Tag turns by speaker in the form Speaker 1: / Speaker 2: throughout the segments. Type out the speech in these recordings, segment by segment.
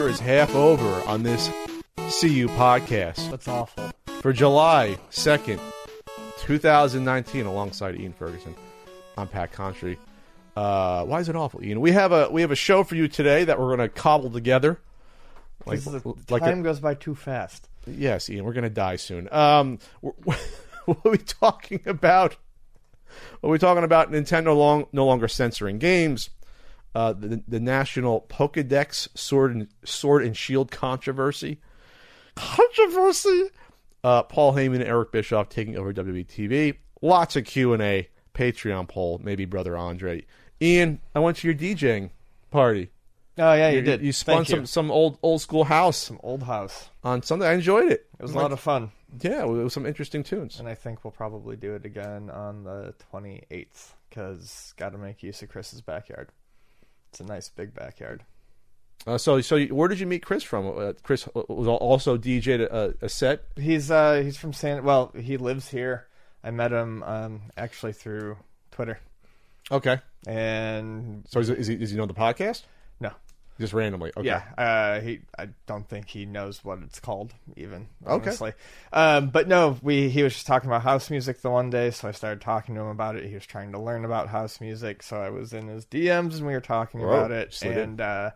Speaker 1: Year is half over on this CU podcast.
Speaker 2: That's awful.
Speaker 1: For July 2nd, 2019, alongside Ian Ferguson, I'm Pat Contri. Uh, why is it awful, Ian? We have a we have a show for you today that we're going to cobble together. Like,
Speaker 2: the
Speaker 1: like
Speaker 2: time
Speaker 1: a,
Speaker 2: goes by too fast.
Speaker 1: yes, Ian, we're going to die soon. Um, we're- what are we talking about? What are we talking about? Nintendo long, no longer censoring games. Uh, the, the national Pokedex Sword and Sword and Shield controversy. Controversy. Uh, Paul Heyman and Eric Bischoff taking over WWE TV. Lots of Q and A. Patreon poll. Maybe brother Andre. Ian, I went to your DJing party.
Speaker 2: Oh yeah, you, did.
Speaker 1: You spun
Speaker 2: Thank
Speaker 1: some
Speaker 2: you.
Speaker 1: some old old school house
Speaker 2: some old house.
Speaker 1: on Sunday. I enjoyed it.
Speaker 2: It was a lot of fun,
Speaker 1: yeah, it was some interesting tunes.
Speaker 2: and I think we'll probably do it again on the 28th because got to make use of Chris's backyard. It's a nice big backyard.
Speaker 1: Uh, so, so you- where did you meet Chris from? Uh, Chris was also DJ'd a, a set.
Speaker 2: He's uh he's from San. Well, he lives here. I met him um actually through Twitter,
Speaker 1: Okay.
Speaker 2: and
Speaker 1: So, is, is he does he know the podcast?
Speaker 2: no,
Speaker 1: Just randomly. Okay.
Speaker 2: Yeah, uh, he. I don't think he knows what it's called even.
Speaker 1: Okay.
Speaker 2: Honestly, um, but no, we. He was just talking about house music the one day, so I started talking to him about it. He was trying to learn about house music, so I was in his DMs and we were talking
Speaker 1: Whoa,
Speaker 2: about it. And uh,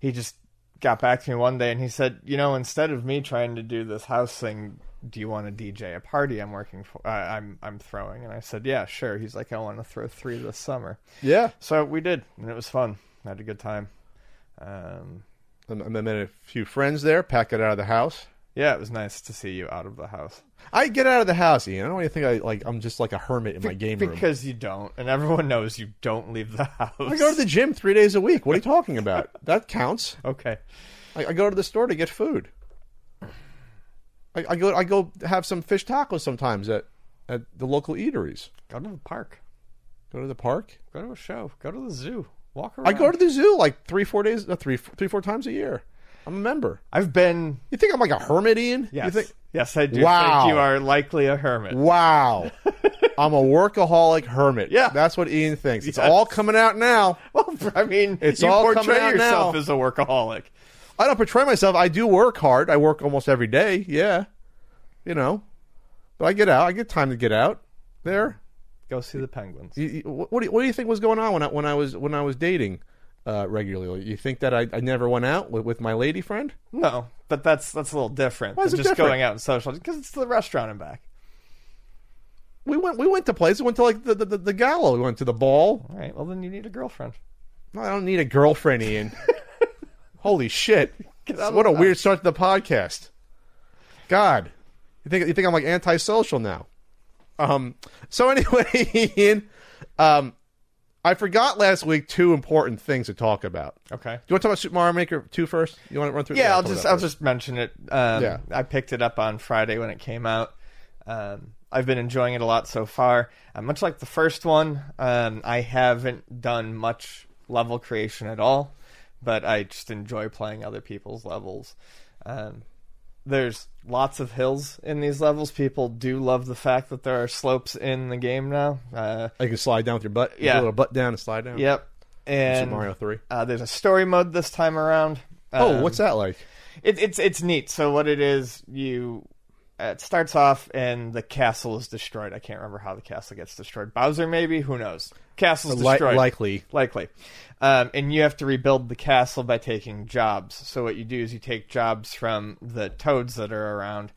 Speaker 2: he just got back to me one day and he said, "You know, instead of me trying to do this house thing." Do you want to DJ a party I'm working for? Uh, I'm I'm throwing, and I said, yeah, sure. He's like, I want to throw three this summer.
Speaker 1: Yeah.
Speaker 2: So we did, and it was fun. I had a good time. Um,
Speaker 1: I met a few friends there. Pat got out of the house.
Speaker 2: Yeah, it was nice to see you out of the house.
Speaker 1: I get out of the house, Ian. I don't even think I like. I'm just like a hermit in my game room.
Speaker 2: Because you don't, and everyone knows you don't leave the house.
Speaker 1: I go to the gym three days a week. What are you talking about? that counts.
Speaker 2: Okay.
Speaker 1: I, I go to the store to get food. I, I go. I go have some fish tacos sometimes at at the local eateries.
Speaker 2: Go to the park.
Speaker 1: Go to the park.
Speaker 2: Go to a show. Go to the zoo. Walk around.
Speaker 1: I go to the zoo like three, four days, uh, three, three, four times a year. I'm a member.
Speaker 2: I've been.
Speaker 1: You think I'm like a hermit, Ian?
Speaker 2: Yes.
Speaker 1: You think?
Speaker 2: yes, I do
Speaker 1: Wow.
Speaker 2: think you are likely a hermit.
Speaker 1: Wow. I'm a workaholic hermit.
Speaker 2: Yeah.
Speaker 1: That's what Ian thinks. It's
Speaker 2: Yes.
Speaker 1: all coming out now.
Speaker 2: Well, I mean,
Speaker 1: It's
Speaker 2: you
Speaker 1: all coming
Speaker 2: portray
Speaker 1: out
Speaker 2: yourself
Speaker 1: now.
Speaker 2: as a workaholic.
Speaker 1: I don't portray myself. I do work hard. I work almost every day. Yeah. You know. But I get out. I get time to get out there.
Speaker 2: Go see the penguins.
Speaker 1: You, you, what, do you, what do you think was going on when I, when I was when I was dating uh, regularly? You think that I, I never went out with, with my lady friend?
Speaker 2: No, but that's that's a little different
Speaker 1: Why is
Speaker 2: than
Speaker 1: it
Speaker 2: just
Speaker 1: different?
Speaker 2: going out and social because it's the restaurant and back.
Speaker 1: We went we went to places. We went to like the the, the, the gala. We went to the ball.
Speaker 2: All right. Well, then you need a girlfriend.
Speaker 1: I don't need a girlfriend, Ian. Holy shit!
Speaker 2: Get out of
Speaker 1: What a weird start to the podcast. God, you think you think I'm like antisocial now? Um. So anyway, Ian, um, I forgot last week two important things to talk about.
Speaker 2: Okay.
Speaker 1: Do you want to talk about Super Mario Maker two first? You want to run through?
Speaker 2: Yeah, I'll
Speaker 1: cover
Speaker 2: just I'll
Speaker 1: first.
Speaker 2: just mention it. Um,
Speaker 1: Yeah.
Speaker 2: I picked it up on Friday when it came out. Um, I've been enjoying it a lot so far. Uh, much like the first one, um, I haven't done much level creation at all, but I just enjoy playing other people's levels. Um, there's lots of hills in these levels. People do love the fact that there are slopes in the game now. Uh,
Speaker 1: You can slide down with your butt. You
Speaker 2: Yeah.
Speaker 1: a little butt down and slide down.
Speaker 2: yep. And
Speaker 1: Super Mario Three.
Speaker 2: uh, there's a story mode this time around.
Speaker 1: Oh,
Speaker 2: Um,
Speaker 1: what's that like?
Speaker 2: It, it's it's neat. So what it is, you it starts off and the castle is destroyed. I can't remember how the castle gets destroyed. Bowser, maybe who knows? Castle's
Speaker 1: Li-
Speaker 2: destroyed.
Speaker 1: likely.
Speaker 2: likely. Um, and you have to rebuild the castle by taking jobs. So what you do is you take jobs from the toads that are around,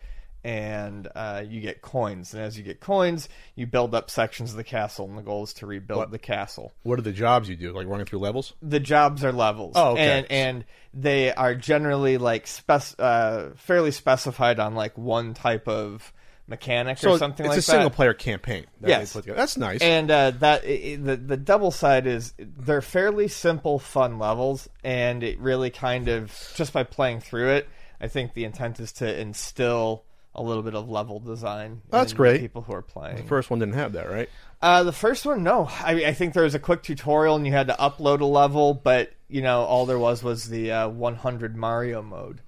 Speaker 2: and uh, you get coins. And as you get coins, you build up sections of the castle, and the goal is to rebuild
Speaker 1: What?
Speaker 2: the castle.
Speaker 1: What are the jobs you do? Like running through levels?
Speaker 2: The jobs are levels,
Speaker 1: Oh, okay.
Speaker 2: and and they are generally like spec- uh, fairly specified on like one type of mechanic
Speaker 1: So
Speaker 2: or something
Speaker 1: it's a single player campaign. that
Speaker 2: Yes.
Speaker 1: they put together. that's nice.
Speaker 2: And uh, that i i- the the double side is they're fairly simple, fun levels, and it really kind of just by playing through it, I think the intent is to instill a little bit of level design.
Speaker 1: That's great.
Speaker 2: People who are playing.
Speaker 1: the first one didn't have that, right?
Speaker 2: Uh, the first one, no. I, I think there was a quick tutorial and you had to upload a level, but you know all there was was the uh, 100 Mario mode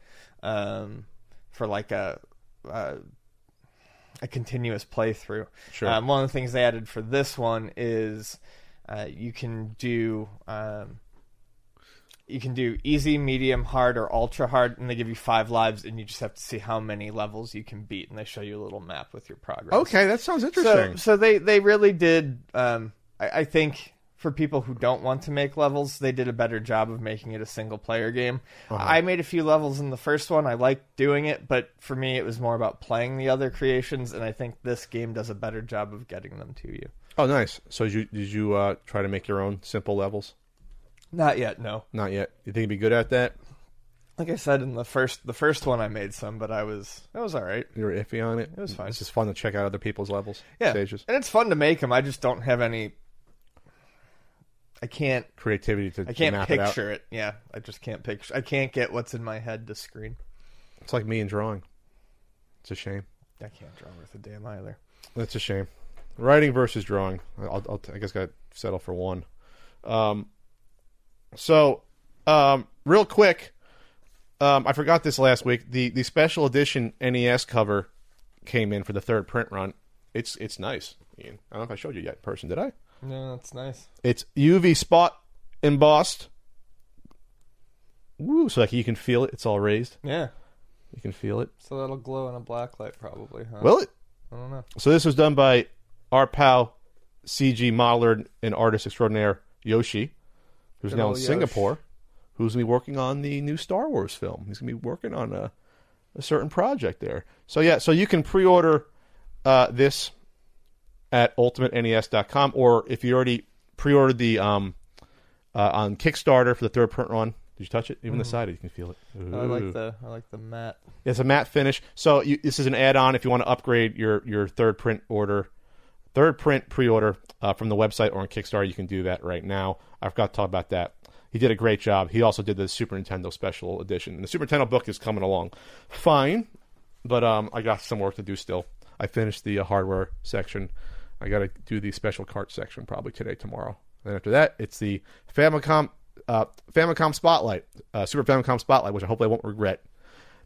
Speaker 2: um, for like a. Uh, a continuous playthrough.
Speaker 1: Sure.
Speaker 2: Um, one of the things they added for this one is uh, you can do um, you can do easy, medium, hard, or ultra hard, and they give you five lives, and you just have to see how many levels you can beat, and they show you a little map with your progress.
Speaker 1: Okay, that sounds
Speaker 2: So,
Speaker 1: interesting.
Speaker 2: so they they really did. Um, I, I think for people who don't want to make levels, they did a better job of making it a single player game.
Speaker 1: Uh-huh.
Speaker 2: I made a few levels in the first one. I liked doing it, but for me, it was more about playing the other creations, and I think this game does a better job of getting them to you.
Speaker 1: oh, nice. So did you did you uh, try to make your own simple levels?
Speaker 2: Not yet, no.
Speaker 1: Not yet. You think you'd be good at that?
Speaker 2: Like I said in the first the first one, I made some, but I was that was all right.
Speaker 1: You were iffy on it.
Speaker 2: It was fine.
Speaker 1: It's just fun to check out other people's levels,
Speaker 2: Yeah,
Speaker 1: stages,
Speaker 2: and it's fun to make them. I just don't have any. I can't.
Speaker 1: creativity to
Speaker 2: I can't
Speaker 1: map it out.
Speaker 2: picture it. Yeah, I just can't picture. I can't get what's in my head to screen.
Speaker 1: It's like me and drawing. It's a shame.
Speaker 2: I can't draw worth a damn either.
Speaker 1: That's a shame. Writing versus drawing. I'll, I'll I guess got settle for one. Um, so, um, real quick, um, I forgot this last week. The the special edition NES cover came in for the third print run. It's it's nice. Ian. I don't know if I showed you yet in person. Did I?
Speaker 2: No, that's nice.
Speaker 1: It's UV spot embossed. Woo! So like you can feel it. It's all raised.
Speaker 2: Yeah,
Speaker 1: You can feel it.
Speaker 2: so that'll glow in a black light, probably. Huh?
Speaker 1: Will it?
Speaker 2: I don't know.
Speaker 1: So this was done by our pal, CG modeler and artist extraordinaire Yoshi, who's now in
Speaker 2: Yosh.
Speaker 1: Singapore, who's gonna be working on the new Star Wars film. He's gonna be working on a, a certain project there. So yeah, so you can pre-order uh, this at ultimatenes.com, or if you already pre-ordered the um, uh, on Kickstarter for the third print run. Did you touch it? Even the side, you can feel it.
Speaker 2: Mm-hmm. I like the I like the matte.
Speaker 1: It's a matte finish. So you, this is an add-on if you want to upgrade your your third print order, third print pre-order uh, from the website or on Kickstarter. You can do that right now. I forgot to talk about that. He did a great job. He also did the Super Nintendo Special Edition. And the Super Nintendo book is coming along, fine, but um, I got some work to do still. I finished the uh, hardware section. I got to do the special cart section probably today, tomorrow. And after that, it's the Famicom uh, Famicom Spotlight, uh, Super Famicom Spotlight, which I hope I won't regret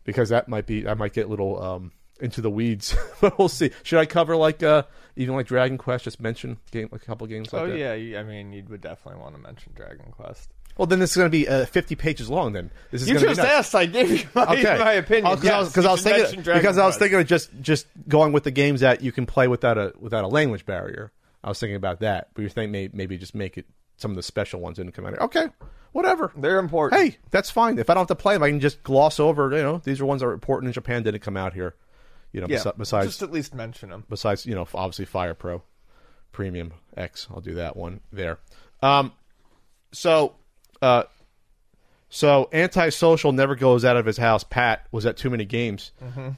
Speaker 1: because that might be I might get a little um, into the weeds, but we'll see. Should I cover like uh, even like Dragon Quest? Just mention game like a couple games. Like
Speaker 2: oh
Speaker 1: that?
Speaker 2: yeah, you, I mean you would definitely want to mention Dragon Quest.
Speaker 1: Well, then this is going to be uh, fifty pages long. Then this is
Speaker 2: You just
Speaker 1: be
Speaker 2: asked. I gave you my,
Speaker 1: Okay,
Speaker 2: my opinion.
Speaker 1: because I was,
Speaker 2: Yes,
Speaker 1: 'cause I was
Speaker 2: should mention
Speaker 1: thinking
Speaker 2: Dragon
Speaker 1: because I was thinking of just just going with the games that you can play without a without a language barrier. I was thinking about that, but you're thinking maybe, maybe just make it some of the special ones didn't come out. Okay, whatever.
Speaker 2: they're important.
Speaker 1: Hey, that's fine. If I don't have to play them, I can just gloss over. You know, these are ones that are important in Japan. Didn't come out here. You know,
Speaker 2: yeah.
Speaker 1: besi- besides
Speaker 2: just at least mention them.
Speaker 1: besides you know obviously Fire Pro Premium X. I'll do that one there. Um, so uh, so antisocial never goes out of his house. Pat was at too many games,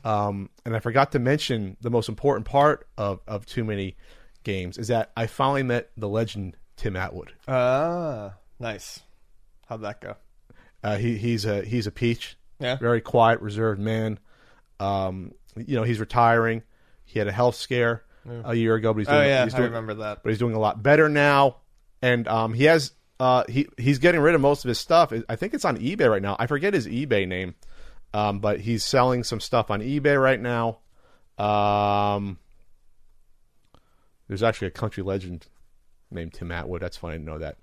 Speaker 1: um, and I forgot to mention the most important part of of too many games is that I finally met the legend Tim Atwood.
Speaker 2: Ah, nice. How'd that go?
Speaker 1: Uh, he he's a he's a peach.
Speaker 2: Yeah.
Speaker 1: very quiet, reserved man. Um, you know, he's retiring. He had a health scare a year ago, but he's doing,
Speaker 2: Oh yeah,
Speaker 1: he's
Speaker 2: I remember that.
Speaker 1: but he's doing a lot better now. And um, he has uh, he he's getting rid of most of his stuff. I think it's on eBay right now. I forget his eBay name, um, but he's selling some stuff on eBay right now. Um, there's actually a country legend named Tim Atwood. That's funny to know that.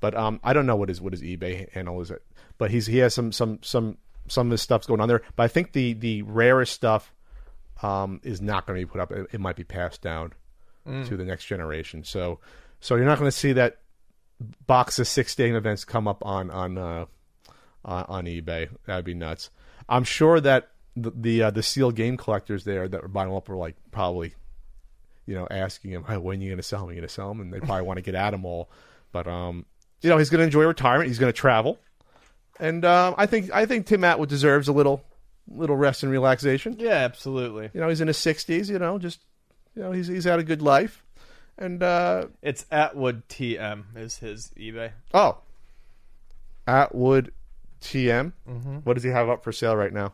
Speaker 1: But um, I don't know what his what his eBay handle is. It, but he's he has some some some some of his stuff's going on there. But I think the the rarest stuff um, is not going to be put up. It, it might be passed down to the next generation. So so you're not going to see that box of Stadium Events come up on on uh, on on eBay. That'd be nuts. I'm sure that the the, uh, the sealed game collectors there that were buying them up were like probably, you know, asking him, hey, when are you going to sell them? Are you going to sell them? And they probably want to get at them all. But um, you know, he's going to enjoy retirement. He's going to travel, and um, I think I think Tim Atwood deserves a little little rest and relaxation.
Speaker 2: Yeah, absolutely.
Speaker 1: You know, he's in his sixties. You know, just you know, he's he's had a good life, and uh,
Speaker 2: It's Atwood TM is his eBay.
Speaker 1: oh, Atwood TM.
Speaker 2: Mm-hmm.
Speaker 1: What does he have up for sale right now?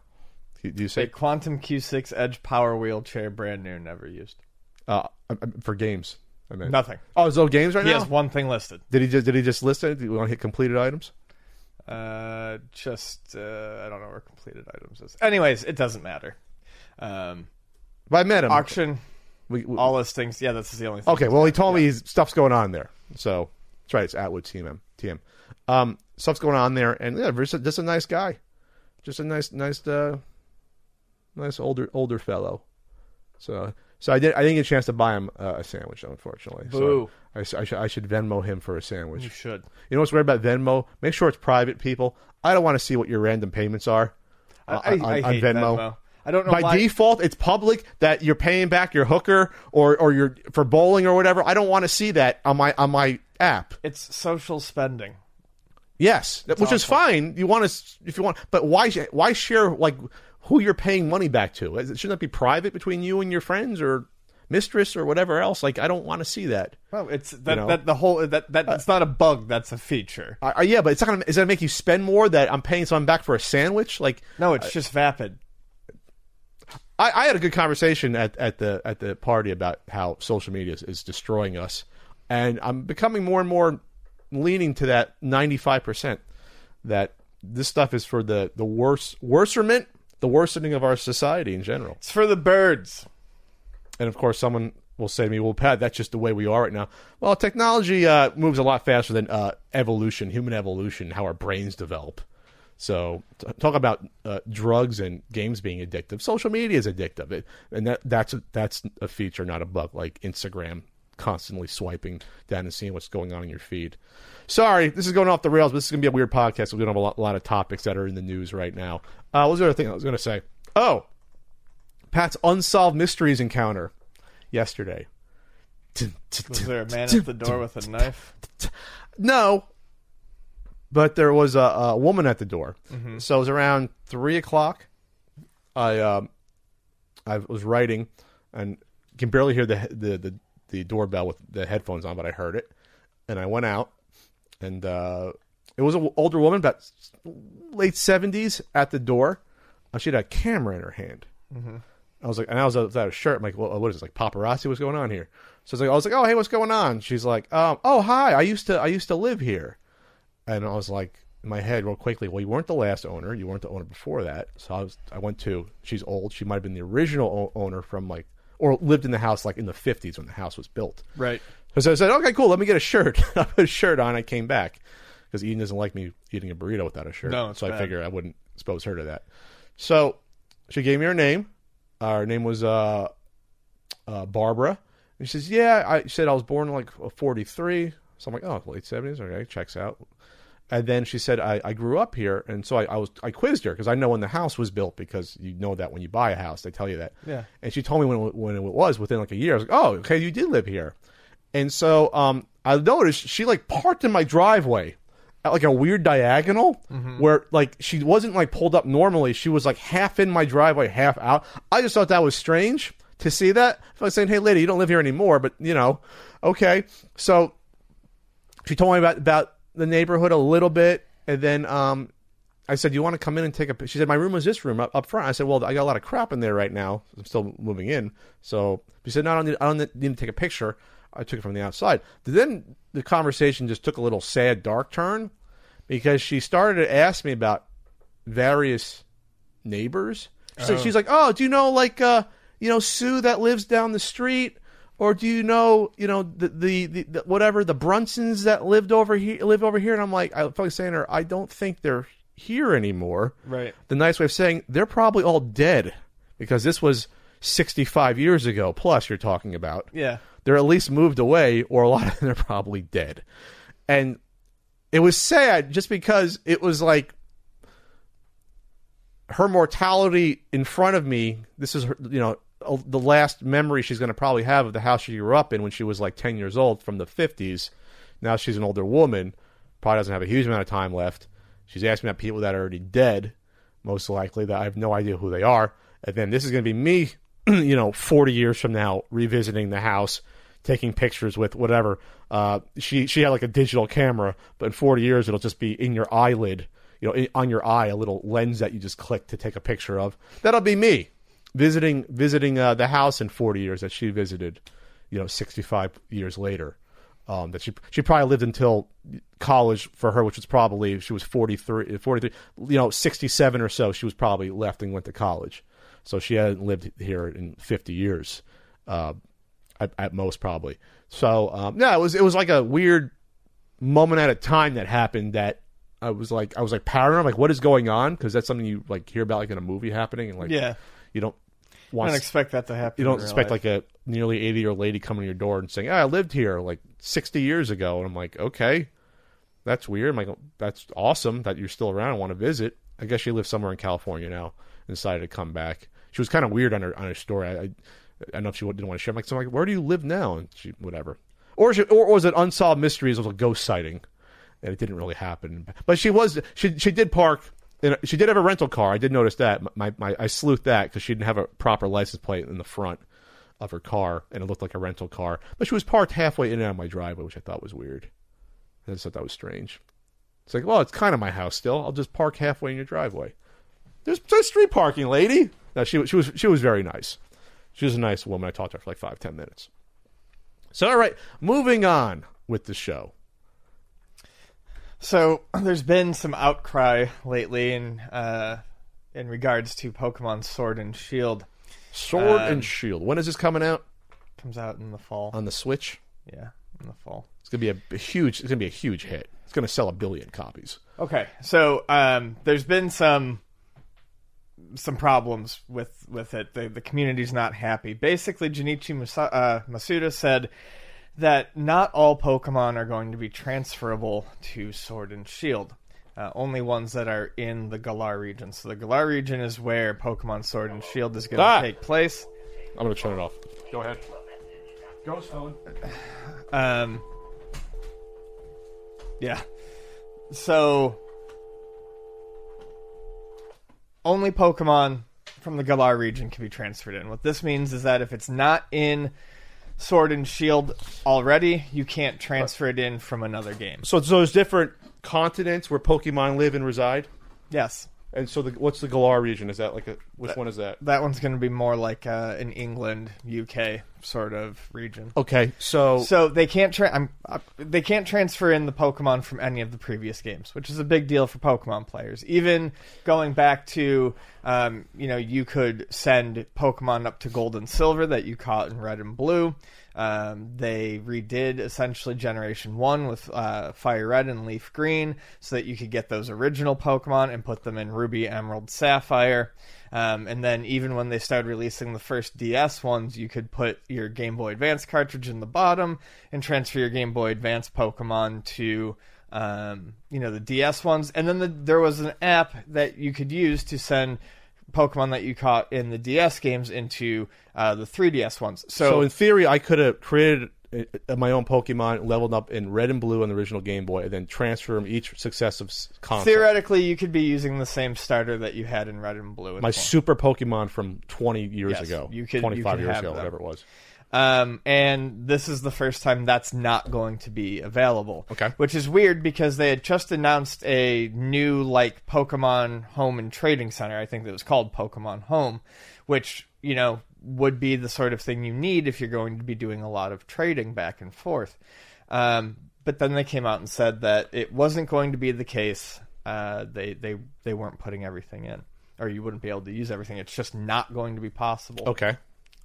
Speaker 1: Do you- you
Speaker 2: A
Speaker 1: say
Speaker 2: Quantum Q6 Edge Power Wheelchair, brand new, never used.
Speaker 1: uh, for games? I mean,
Speaker 2: Nothing.
Speaker 1: Oh, is no games right
Speaker 2: He
Speaker 1: now?
Speaker 2: He has one thing listed.
Speaker 1: Did he just did he just list it? Do you want to hit completed items?
Speaker 2: Uh, just uh, I don't know where completed items is. Anyways, it doesn't matter. Um,
Speaker 1: But I met him.
Speaker 2: auction,
Speaker 1: We- we-
Speaker 2: all listings. Yeah, that's the only thing.
Speaker 1: okay, well, he told me he's, stuff's going on there. So that's right. It's Atwood TM. TM. Um, stuff's going on there, and yeah, just a, just a nice guy, just a nice, nice, uh, nice older older fellow. So, so I did. I didn't get a chance to buy him uh, a sandwich, unfortunately. So
Speaker 2: Boo.
Speaker 1: I, s- I should, I should Venmo him for a sandwich.
Speaker 2: You should.
Speaker 1: You know what's weird about Venmo? Make sure it's private, people. I don't want to see what your random payments are.
Speaker 2: I, I,
Speaker 1: on-
Speaker 2: I
Speaker 1: on Venmo.
Speaker 2: Venmo. I don't know
Speaker 1: By
Speaker 2: why.
Speaker 1: default, it's public that you're paying back your hooker or or your for bowling or whatever. I don't want to see that on my on my app.
Speaker 2: it's social spending.
Speaker 1: Yes, which is fine. You want to if you want, but why why share like who you're paying money back to? It- Shouldn't that be private between you and your friends or mistress or whatever else? Like I don't want to see that.
Speaker 2: Well, it's that,
Speaker 1: know?
Speaker 2: that the whole that that it's not a bug. That's a feature.
Speaker 1: Uh, uh, yeah, but it's not gonna is it gonna make you spend more that I'm paying someone back for a sandwich? Like
Speaker 2: No, it's just vapid.
Speaker 1: I, I had a good conversation at, at the at the party about how social media is, is destroying us, and I'm becoming more and more leaning to that 95 percent that this stuff is for the the worse worserment, the worsening of our society in general.
Speaker 2: It's for the birds.
Speaker 1: And of course, someone will say to me, "Well, Pat, that's just the way we are right now." Well, technology uh, moves a lot faster than uh, evolution, human evolution, how our brains develop. So, t- talk about uh, drugs and games being addictive. Social media is addictive, it, and that that's a, that's a feature, not a bug. Like Instagram, constantly swiping down and seeing what's going on in your feed. Sorry, this is going off the rails, but this is going to be a weird podcast. We're going to have a lot, a lot of topics that are in the news right now. Uh, what was the other thing I was going to say? Oh, Pat's unsolved mysteries encounter yesterday.
Speaker 2: Was there a man at the door with a knife?
Speaker 1: No, but there was a, a woman at the door. So it was around three o'clock. I um, I was writing, and can barely hear the, the the the doorbell with the headphones on, but I heard it, and I went out, and uh, it was an older woman, about late seventies, at the door. Uh, She had a camera in her hand. I was like, and I was without a shirt. I'm like, well, what is this? Like paparazzi? What's going on here? So I was like, I was like, oh, hey, what's going on? She's like, um, oh, hi. I used to, I used to live here, and I was like, in my head, real quickly, well, you weren't the last owner. You weren't the owner before that. So I was, I went to. She's old. She might have been the original o- owner from like, or lived in the house like in the 50s when the house was built.
Speaker 2: Right.
Speaker 1: So I said, okay, cool. Let me get a shirt. I put a shirt on. I came back because Eden doesn't like me eating a burrito without a shirt.
Speaker 2: No, it's
Speaker 1: so I
Speaker 2: bad.
Speaker 1: figured I wouldn't expose her to that. So she gave me her name. Uh, her name was uh, uh, Barbara. And she says, yeah. I she said I was born in like 43. So I'm like, oh, late 70s. Okay, checks out. And then she said, I, I grew up here. And so I, I was I quizzed her because I know when the house was built because you know that when you buy a house, they tell you that.
Speaker 2: Yeah.
Speaker 1: And she told me when, it- when it was within like a year. I was like, oh, okay, you did live here. And so um, I noticed she like parked in my driveway at like a weird diagonal where like she wasn't like pulled up normally. She was like half in my driveway, half out. I just thought that was strange to see that. I was saying, hey, lady, you don't live here anymore, but you know, okay. So she told me about about the neighborhood a little bit, and then um, I said, "You want to come in and take a?" pi-" She said, "My room is this room up, up front." I said, "Well, I got a lot of crap in there right now. I'm still moving in." So she said, "No, I don't need, I don't need to take a picture." I took it from the outside. Then the conversation just took a little sad, dark turn because she started to ask me about various neighbors. So she's like, "Oh, do you know like uh, you know Sue that lives down the street?" Or do you know, you know, the, the, the, the whatever the Brunsons that lived over here live over here? And I'm like, I felt like saying to her, I don't think they're here anymore.
Speaker 2: Right.
Speaker 1: The nice way of saying they're probably all dead because this was 65 years ago. Plus, you're talking about
Speaker 2: Yeah.
Speaker 1: they're at least moved away, or a lot of them are probably dead. And it was sad just because it was like her mortality in front of me. This is her, you know the last memory she's going to probably have of the house she grew up in when she was like ten years old from the fifties. Now she's an older woman, probably doesn't have a huge amount of time left. She's asking about people that are already dead, most likely that I have no idea who they are. And then this is going to be me, you know, forty years from now, revisiting the house, taking pictures with whatever. Uh, she she had like a digital camera, but in forty years it'll just be in your eyelid you know, on your eye, a little lens that you just click to take a picture of. That'll be me visiting visiting uh, the house in 40 years that she visited, you know, 65 years later. Um, that she she probably lived until college for her, which was probably she was 43, 43, you know, 67 or so. She was probably left and went to college, so she hadn't lived here in 50 years, uh, at, at, most probably. So um, yeah, it was it was like a weird moment at a time that happened that I was like, I was like paranoid. Like, what is going on? Because that's something you like hear about like in a movie happening, and like,
Speaker 2: yeah,
Speaker 1: you don't
Speaker 2: want. don't expect that to happen.
Speaker 1: You don't expect life. like a nearly 80 year old lady coming to your door and saying, oh, "I lived here like 60 years ago," and I'm like, okay, that's weird. I'm like, oh, that's awesome that you're still around I want to visit. I guess she lives somewhere in California now and decided to come back. She was kind of weird on her on her story. I, I, I don't know if she didn't want to share. I'm like, so I'm like, where do you live now? And she, whatever. Or, she, or was it unsolved mysteries of a ghost sighting? and it didn't really happen. But she was she she did park. In, she did have a rental car. I did notice that. My, my I sleuthed that because she didn't have a proper license plate in the front of her car, and it looked like a rental car. But she was parked halfway in and out of my driveway, which I thought was weird. I just thought that was strange. It's like, well, it's kind of my house still. I'll just park halfway in your driveway. There's, there's street parking, lady. No, she she was she was very nice. She was a nice woman. I talked to her for like five ten minutes. So all right, moving on with the show.
Speaker 2: So there's been some outcry lately in uh, in regards to Pokemon Sword and Shield.
Speaker 1: Sword um, and Shield. When is this coming out?
Speaker 2: Comes out in the fall
Speaker 1: on the Switch.
Speaker 2: Yeah, in the fall.
Speaker 1: It's gonna be a, a huge. It's gonna be a huge hit. It's gonna sell a billion copies.
Speaker 2: Okay, so um, there's been some some problems with with it. The the community's not happy. Basically, Junichi uh, Masuda said that not all Pokemon are going to be transferable to Sword and Shield. Uh, only ones that are in the Galar region. So the Galar region is where Pokemon Sword and Shield is going to ah! take place.
Speaker 1: I'm going to turn it off. Go ahead.
Speaker 2: Go, Stone. Um. Yeah. So only Pokemon from the Galar region can be transferred in. What this means is that if it's not in Sword and Shield already, you can't transfer it in from another game.
Speaker 1: So it's those different continents where Pokemon live and reside.
Speaker 2: Yes.
Speaker 1: And so, the, what's the Galar region? Is that like a which one is that?
Speaker 2: That one's going to be more like uh, an England, UK sort of region.
Speaker 1: Okay, so
Speaker 2: so they can't tra- I'm, uh, they can't transfer in the Pokemon from any of the previous games, which is a big deal for Pokemon players. Even going back to, um, you know, you could send Pokemon up to Gold and Silver that you caught in Red and Blue. Um, they redid essentially Generation 1 with uh, Fire Red and Leaf Green so that you could get those original Pokemon and put them in Ruby, Emerald, Sapphire. Um, and then even when they started releasing the first DS ones, you could put your Game Boy Advance cartridge in the bottom and transfer your Game Boy Advance Pokemon to um, you know the DS ones. And then the, there was an app that you could use to send Pokemon that you caught in the DS games into uh, the 3DS ones. So,
Speaker 1: so in theory, I could have created uh, my own Pokemon, leveled up in Red and Blue on the original Game Boy, and then transfer them each successive console.
Speaker 2: Theoretically, you could be using the same starter that you had in Red and Blue.
Speaker 1: My Super Pokemon from 20 years yes, ago, you could, 25 you years ago, them. whatever it was.
Speaker 2: Um, and this is the first time that's not going to be available.
Speaker 1: Okay.
Speaker 2: Which is weird because they had just announced a new like Pokemon Home and Trading Center. I think that was called Pokemon Home, which you know would be the sort of thing you need if you're going to be doing a lot of trading back and forth. Um, but then they came out and said that it wasn't going to be the case. Uh, they they they weren't putting everything in, or you wouldn't be able to use everything. It's just not going to be possible.
Speaker 1: Okay.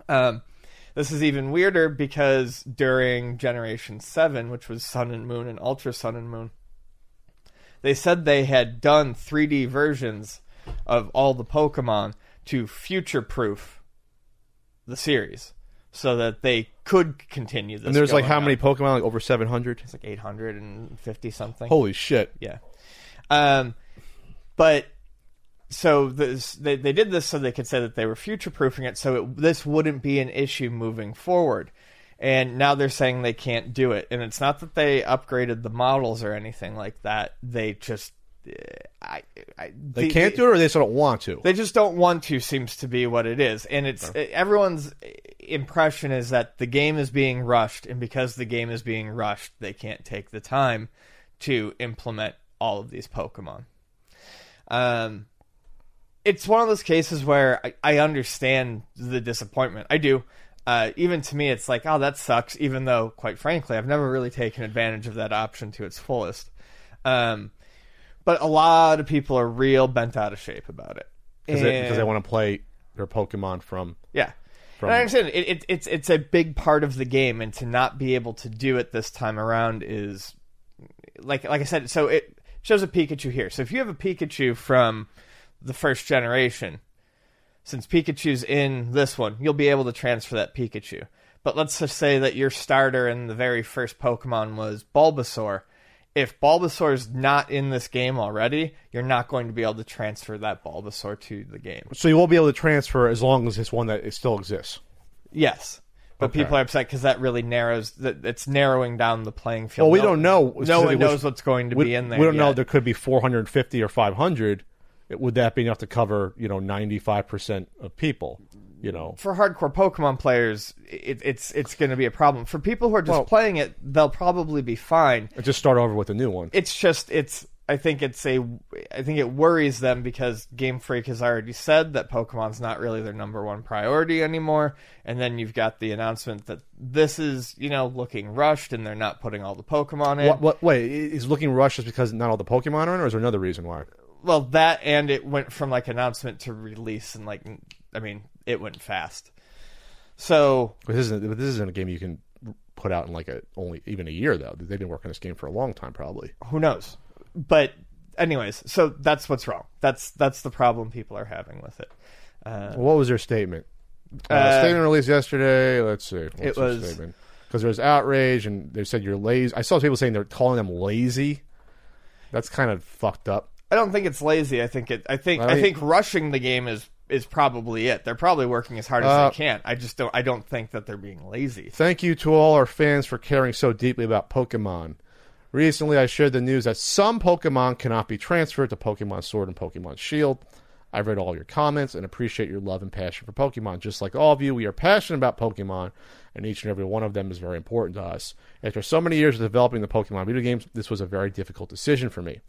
Speaker 2: Um, this is even weirder because during Generation 7, which was Sun and Moon and Ultra Sun and Moon, they said they had done 3D versions of all the Pokemon to future proof the series so that they could continue this.
Speaker 1: And there's like how on. many Pokemon? Like over 700?
Speaker 2: It's like 850 something.
Speaker 1: Holy shit.
Speaker 2: Yeah. Um, but so this, they they did this so they could say that they were future proofing it, so it, this wouldn't be an issue moving forward. And now they're saying they can't do it, and it's not that they upgraded the models or anything like that. They just, uh, I, I
Speaker 1: They can't do it, or they just don't want to.
Speaker 2: They just don't want to. Seems to be what it is, and it's everyone's impression is that the game is being rushed, and because the game is being rushed, they can't take the time to implement all of these Pokemon. Um, it's one of those cases where I, I understand the disappointment. I do. Uh, even to me, it's like, oh, that sucks. Even though, quite frankly, I've never really taken advantage of that option to its fullest. Um, but a lot of people are real bent out of shape about it
Speaker 1: because they, they want to play their Pokemon from.
Speaker 2: yeah.
Speaker 1: From-
Speaker 2: and I understand it, it, it's it's a big part of the game, and to not be able to do it this time around is like like I said. So it shows a Pikachu here. So if you have a Pikachu from the first generation, since Pikachu's in this one, you'll be able to transfer that Pikachu. But let's just say that your starter in the very first Pokemon was Bulbasaur. If Bulbasaur's not in this game already, you're not going to be able to transfer that Bulbasaur to the game.
Speaker 1: So you won't be able to transfer as long as it's one that it still exists.
Speaker 2: Yes. But
Speaker 1: Okay.
Speaker 2: people are upset because that really narrows. That it's narrowing down the playing field.
Speaker 1: Well, we
Speaker 2: No-
Speaker 1: don't know.
Speaker 2: No one knows what's going to
Speaker 1: we,
Speaker 2: be in there.
Speaker 1: We don't know. There could be 450 or 500. Would that be enough to cover you know 95 percent of people? You know,
Speaker 2: for hardcore Pokemon players, it, it's it's going to be a problem. For people who are just
Speaker 1: Well-
Speaker 2: playing it, they'll probably be fine.
Speaker 1: just start over with a new one.
Speaker 2: It's just it's. I think it's a. I think it worries them because Game Freak has already said that Pokemon's not really their number one priority anymore. And then you've got the announcement that this is you know looking rushed and they're not putting all the Pokemon in.
Speaker 1: What, what? Wait, is looking rushed just because not all the Pokemon are in, or is there another reason why?
Speaker 2: Well that and it went from like announcement to release and like i mean it went fast so
Speaker 1: This isn't. This isn't a game you can put out in like a only even a year though. They've been working on this game for a long time, probably.
Speaker 2: who knows but anyways so that's what's wrong that's that's the problem people are having with it uh,
Speaker 1: What was their statement? Uh,
Speaker 2: Uh,
Speaker 1: statement released yesterday. Let's see. What's
Speaker 2: it was-
Speaker 1: statement? Because there was outrage, and they said you're lazy. I saw people saying they're calling them lazy. That's kind of fucked up.
Speaker 2: I don't think it's lazy i think it i think
Speaker 1: Well,
Speaker 2: i think rushing the game is is probably it they're probably working as hard as
Speaker 1: Uh,
Speaker 2: they can i just don't i don't think that they're being lazy
Speaker 1: Thank you to all our fans for caring so deeply about Pokemon. Recently, I shared the news that some Pokemon cannot be transferred to Pokemon Sword and Pokemon Shield. I've read all your comments and appreciate your love and passion for Pokemon. Just like all of you, we are passionate about Pokemon, and each and every one of them is very important to us. After so many years of developing the Pokemon video games, this was a very difficult decision for me.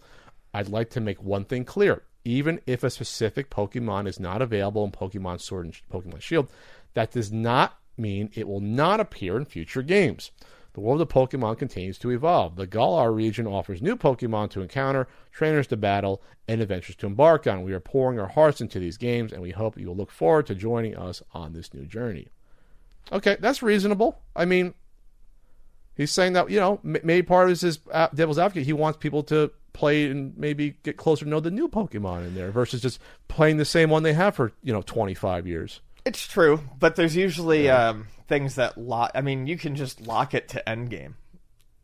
Speaker 1: I'd like to make one thing clear. Even if a specific Pokemon is not available in Pokemon Sword and Pokemon Shield, that does not mean it will not appear in future games. The world of Pokemon continues to evolve. The Galar region offers new Pokemon to encounter, trainers to battle, and adventures to embark on. We are pouring our hearts into these games, and we hope you will look forward to joining us on this new journey. Okay, that's reasonable. I mean, he's saying that you know maybe part of his uh, devil's advocate. He wants people to play and maybe get closer to know the new Pokemon in there versus just playing the same one they have for you know twenty five years.
Speaker 2: It's true, but there's usually um, things that lock. I mean, you can just lock it to end game.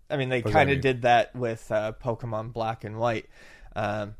Speaker 2: I mean, they kind of did that with uh, Pokemon Black and White, um,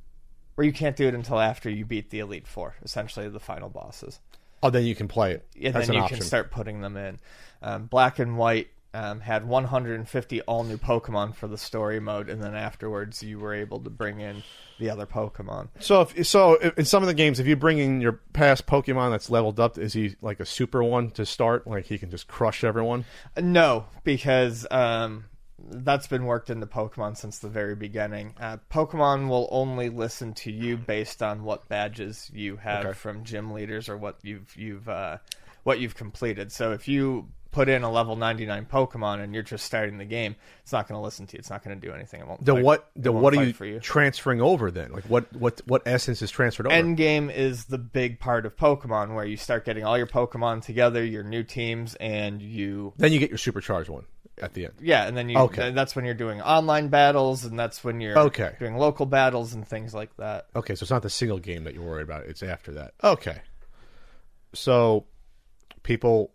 Speaker 2: where you can't do it until after you beat the Elite Four, essentially the final bosses,
Speaker 1: Oh, then you can play it.
Speaker 2: and
Speaker 1: That's
Speaker 2: then you
Speaker 1: option.
Speaker 2: can start putting them in. Um, Black and White um, had 150 all new Pokemon for the story mode, and then afterwards you were able to bring in the other Pokemon.
Speaker 1: So, if, so in some of the games, if you bring in your past Pokemon that's leveled up, is he like a super one to start? Like he can just crush everyone?
Speaker 2: No, because um, that's been worked into Pokemon since the very beginning. Uh, Pokemon will only listen to you based on what badges you have
Speaker 1: Okay.
Speaker 2: from gym leaders or what you've you've uh, what you've completed. So if you put in a level 99 Pokemon and you're just starting the game, it's not going to listen to you. It's not going to do anything. It won't.
Speaker 1: Then
Speaker 2: fight-
Speaker 1: what?
Speaker 2: it
Speaker 1: what are you,
Speaker 2: for you?
Speaker 1: transferring over? Then, like what? What? What essence is transferred over?
Speaker 2: End game is the big part of Pokemon where you start getting all your Pokemon together, your new teams, and you
Speaker 1: then you get your supercharged one at the end.
Speaker 2: Yeah, and then you
Speaker 1: Okay.
Speaker 2: that's when you're doing online battles and that's when you're
Speaker 1: Okay.
Speaker 2: doing local battles and things like that.
Speaker 1: Okay, so it's not the single game that you're worried about. It's after that. Okay. So, people,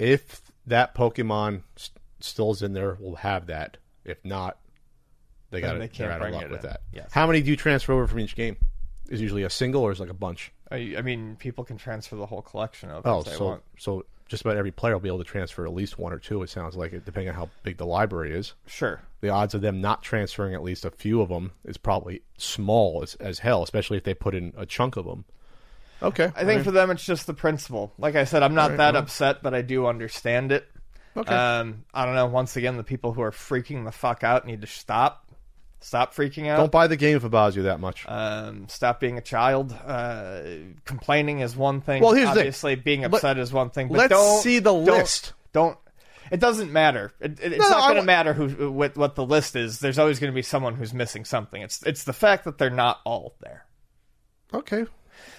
Speaker 1: if that Pokemon st- still is in there, we'll have that. If not, they got
Speaker 2: they can't
Speaker 1: they're out of
Speaker 2: bring
Speaker 1: luck
Speaker 2: it
Speaker 1: with
Speaker 2: in.
Speaker 1: that.
Speaker 2: Yes.
Speaker 1: How many do you transfer over from each game? is usually a single or is like a bunch?
Speaker 2: I, I mean, people can transfer the whole collection of
Speaker 1: Oh,
Speaker 2: if they
Speaker 1: so
Speaker 2: want.
Speaker 1: so just about every player will be able to transfer at least one or two. It sounds like it, depending on how big the library is.
Speaker 2: Sure.
Speaker 1: The odds of them not transferring at least a few of them is probably small as, as hell, especially if they put in a chunk of them. Okay,
Speaker 2: I think for them, it's just the principle. Like I said, I'm not
Speaker 1: Alright,
Speaker 2: that
Speaker 1: well.
Speaker 2: upset, but I do understand it.
Speaker 1: okay.
Speaker 2: Um, I don't know. Once again, the people who are freaking the fuck out need to stop. Stop freaking out.
Speaker 1: Don't buy the game if it bothers you that much.
Speaker 2: um, stop being a child. Uh, complaining is one thing.
Speaker 1: Well, here's the thing.
Speaker 2: obviously being
Speaker 1: Let-
Speaker 2: upset is one thing. But
Speaker 1: Let's
Speaker 2: don't,
Speaker 1: see the
Speaker 2: don't-
Speaker 1: list.
Speaker 2: Don't. It doesn't matter. It, it- it's
Speaker 1: No,
Speaker 2: not going to matter who what, what the list is. There's always going to be someone who's missing something. It's it's the fact that they're not all there.
Speaker 1: Okay.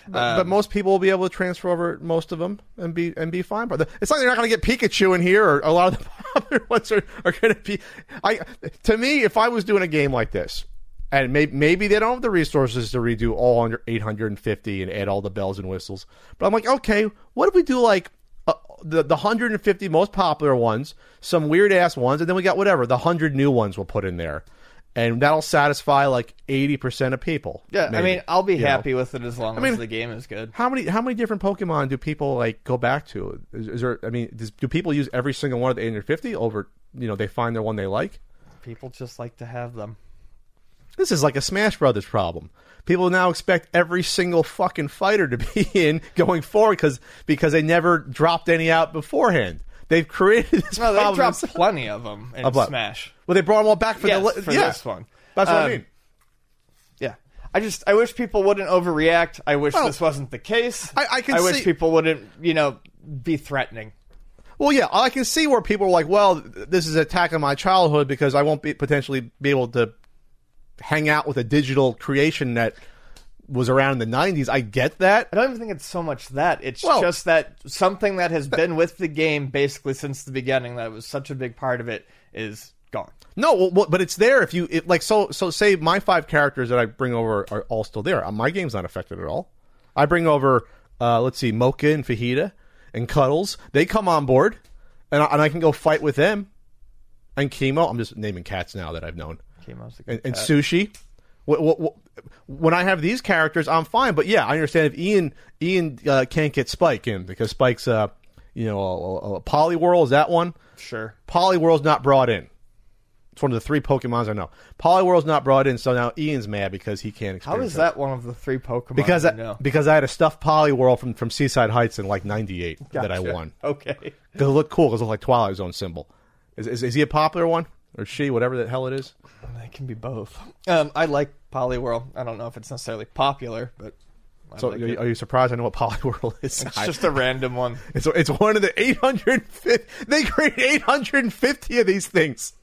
Speaker 1: But, but most people will be able to transfer over most of them and be and be fine. But it's like they're not going to get Pikachu in here, or a lot of the popular ones are, are going to be. I to me, if I was doing a game like this, and maybe maybe they don't have the resources to redo all under 850 and add all the bells and whistles, but I'm like, okay, what if we do like uh, the the 150 most popular ones, some weird ass ones, and then we got whatever the hundred new ones we'll put in there. And that'll satisfy like eighty percent of people.
Speaker 2: Yeah, I mean, I'll be
Speaker 1: you know?
Speaker 2: happy with it as long
Speaker 1: mean-
Speaker 2: as the game is good.
Speaker 1: How many how many different Pokemon do people like go back to? Is, is there? I mean, does, do people use every single one of the 850 over? You know, they find the one they like.
Speaker 2: People just like to have them.
Speaker 1: This is like a Smash Brothers problem. People now expect every single fucking fighter to be in going forward because because they never dropped any out beforehand. They've created this
Speaker 2: No, they
Speaker 1: problem.
Speaker 2: dropped plenty of them in
Speaker 1: Of what?
Speaker 2: Smash.
Speaker 1: well, they brought them all back for
Speaker 2: Yes,
Speaker 1: the li-
Speaker 2: for
Speaker 1: yeah.
Speaker 2: this one.
Speaker 1: That's what I
Speaker 2: Um,
Speaker 1: mean.
Speaker 2: Yeah. I just I wish people wouldn't overreact. I wish
Speaker 1: Well,
Speaker 2: this wasn't the case.
Speaker 1: I- I can
Speaker 2: I wish
Speaker 1: see-
Speaker 2: people wouldn't, you know, be threatening.
Speaker 1: Well, yeah, I can see where people are like, "Well, this is attacking my childhood because I won't be potentially be able to hang out with a digital creation that was around in the '90s." I get that.
Speaker 2: I don't even think it's so much that. It's
Speaker 1: Well-
Speaker 2: just that something that has been with the game basically since the beginning that was such a big part of it is gone.
Speaker 1: No, well, but it's there if you it, like. So, so say my five characters that I bring over are all still there. My game's not affected at all. I bring over, uh, let's see, Mocha and Fajita and Cuddles. They come on board, and I, and I can go fight with them. And Chemo. I'm just naming cats now that I've known.
Speaker 2: Chemo's a good
Speaker 1: and, and sushi. Wh- wh- wh- When I have these characters, I'm fine. But yeah, I understand if Ian Ian uh, can't get Spike in because Spike's uh you know a, a, a Poliwhirl is that one.
Speaker 2: Sure.
Speaker 1: Poliwhirl's not brought in. It's one of the three Pokemons I know. Poliwhirl's not brought in, so now Ian's mad because he can't.
Speaker 2: How is that one of the three Pokemon?
Speaker 1: Because I,
Speaker 2: know?
Speaker 1: because I had a stuffed Poliwhirl from from Seaside Heights in like '98 that I won
Speaker 2: Okay.
Speaker 1: because it looked cool. Because it looked like Twilight Zone symbol. Is, is is he a popular one or she? Whatever the hell it is.
Speaker 2: It can be both. Um, I like Poliwhirl. I don't know if it's necessarily popular, but I
Speaker 1: So
Speaker 2: like
Speaker 1: are, you- are you surprised I know what Poliwhirl is?
Speaker 2: it's just a random one.
Speaker 1: It's it's one of the 850. They created 850 of these things,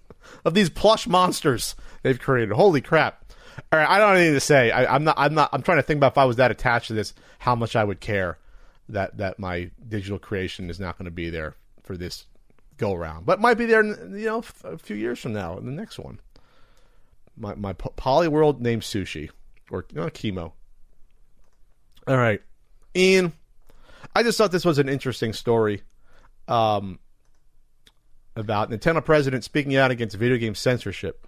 Speaker 1: of these plush monsters they've created. Holy crap! All right, I don't have anything to say. I, I'm not. I'm not. I'm trying to think about if I was that attached to this, how much I would care that that my digital creation is not going to be there for this go around, but might be there. You know, a few years from now in the next one. My my po- Poliwhirl named Sushi or no, Chemo. All right, Ian. I just thought this was an interesting story um, about Nintendo president speaking out against video game censorship.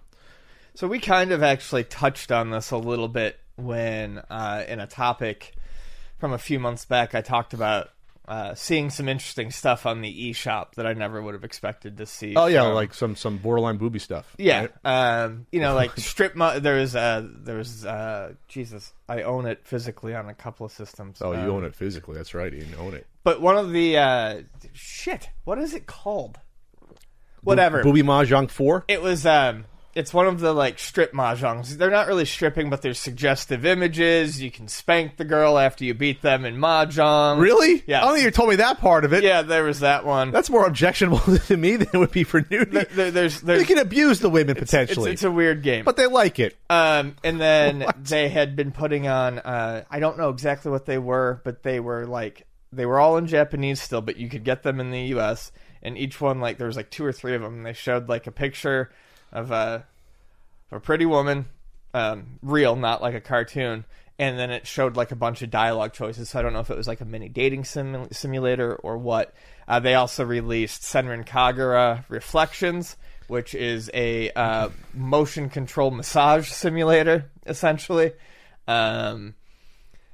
Speaker 2: So we kind of actually touched on this a little bit when, uh, in a topic from a few months back, I talked about uh, seeing some interesting stuff on the eShop that I never would have expected to see.
Speaker 1: Oh yeah,
Speaker 2: from-
Speaker 1: like some some borderline booby stuff.
Speaker 2: yeah,
Speaker 1: right?
Speaker 2: um, you know, like strip. Mo- there was uh, there was uh, Jesus. I own it physically on a couple of systems.
Speaker 1: Oh, you
Speaker 2: Um,
Speaker 1: own it physically. That's right. You own it.
Speaker 2: But one of the uh, shit. What is it called? Whatever.
Speaker 1: Booby Mahjong Four.
Speaker 2: It was um it's one of the like strip mahjongs. They're not really stripping, but there's suggestive images. You can spank the girl after you beat them in mahjong.
Speaker 1: Really?
Speaker 2: Yeah.
Speaker 1: I don't think you told me that part of it.
Speaker 2: Yeah, there was that one.
Speaker 1: That's more objectionable to me than it would be for nudity.
Speaker 2: There- there- there's
Speaker 1: they can abuse the women
Speaker 2: it's,
Speaker 1: potentially,
Speaker 2: it's a weird game.
Speaker 1: but they like it.
Speaker 2: Um, and then they had been putting on. Uh, I don't know exactly what they were, but they were like they were all in Japanese still, but you could get them in the U.S. And each one, like there was like two or three of them. And they showed like a picture of a of a pretty woman, um, real, not like a cartoon. And then it showed like a bunch of dialogue choices. So I don't know if it was like a mini dating sim- simulator or what. Uh, they also released Senran Kagura Reflections, which is a uh, motion control massage simulator, essentially. Um,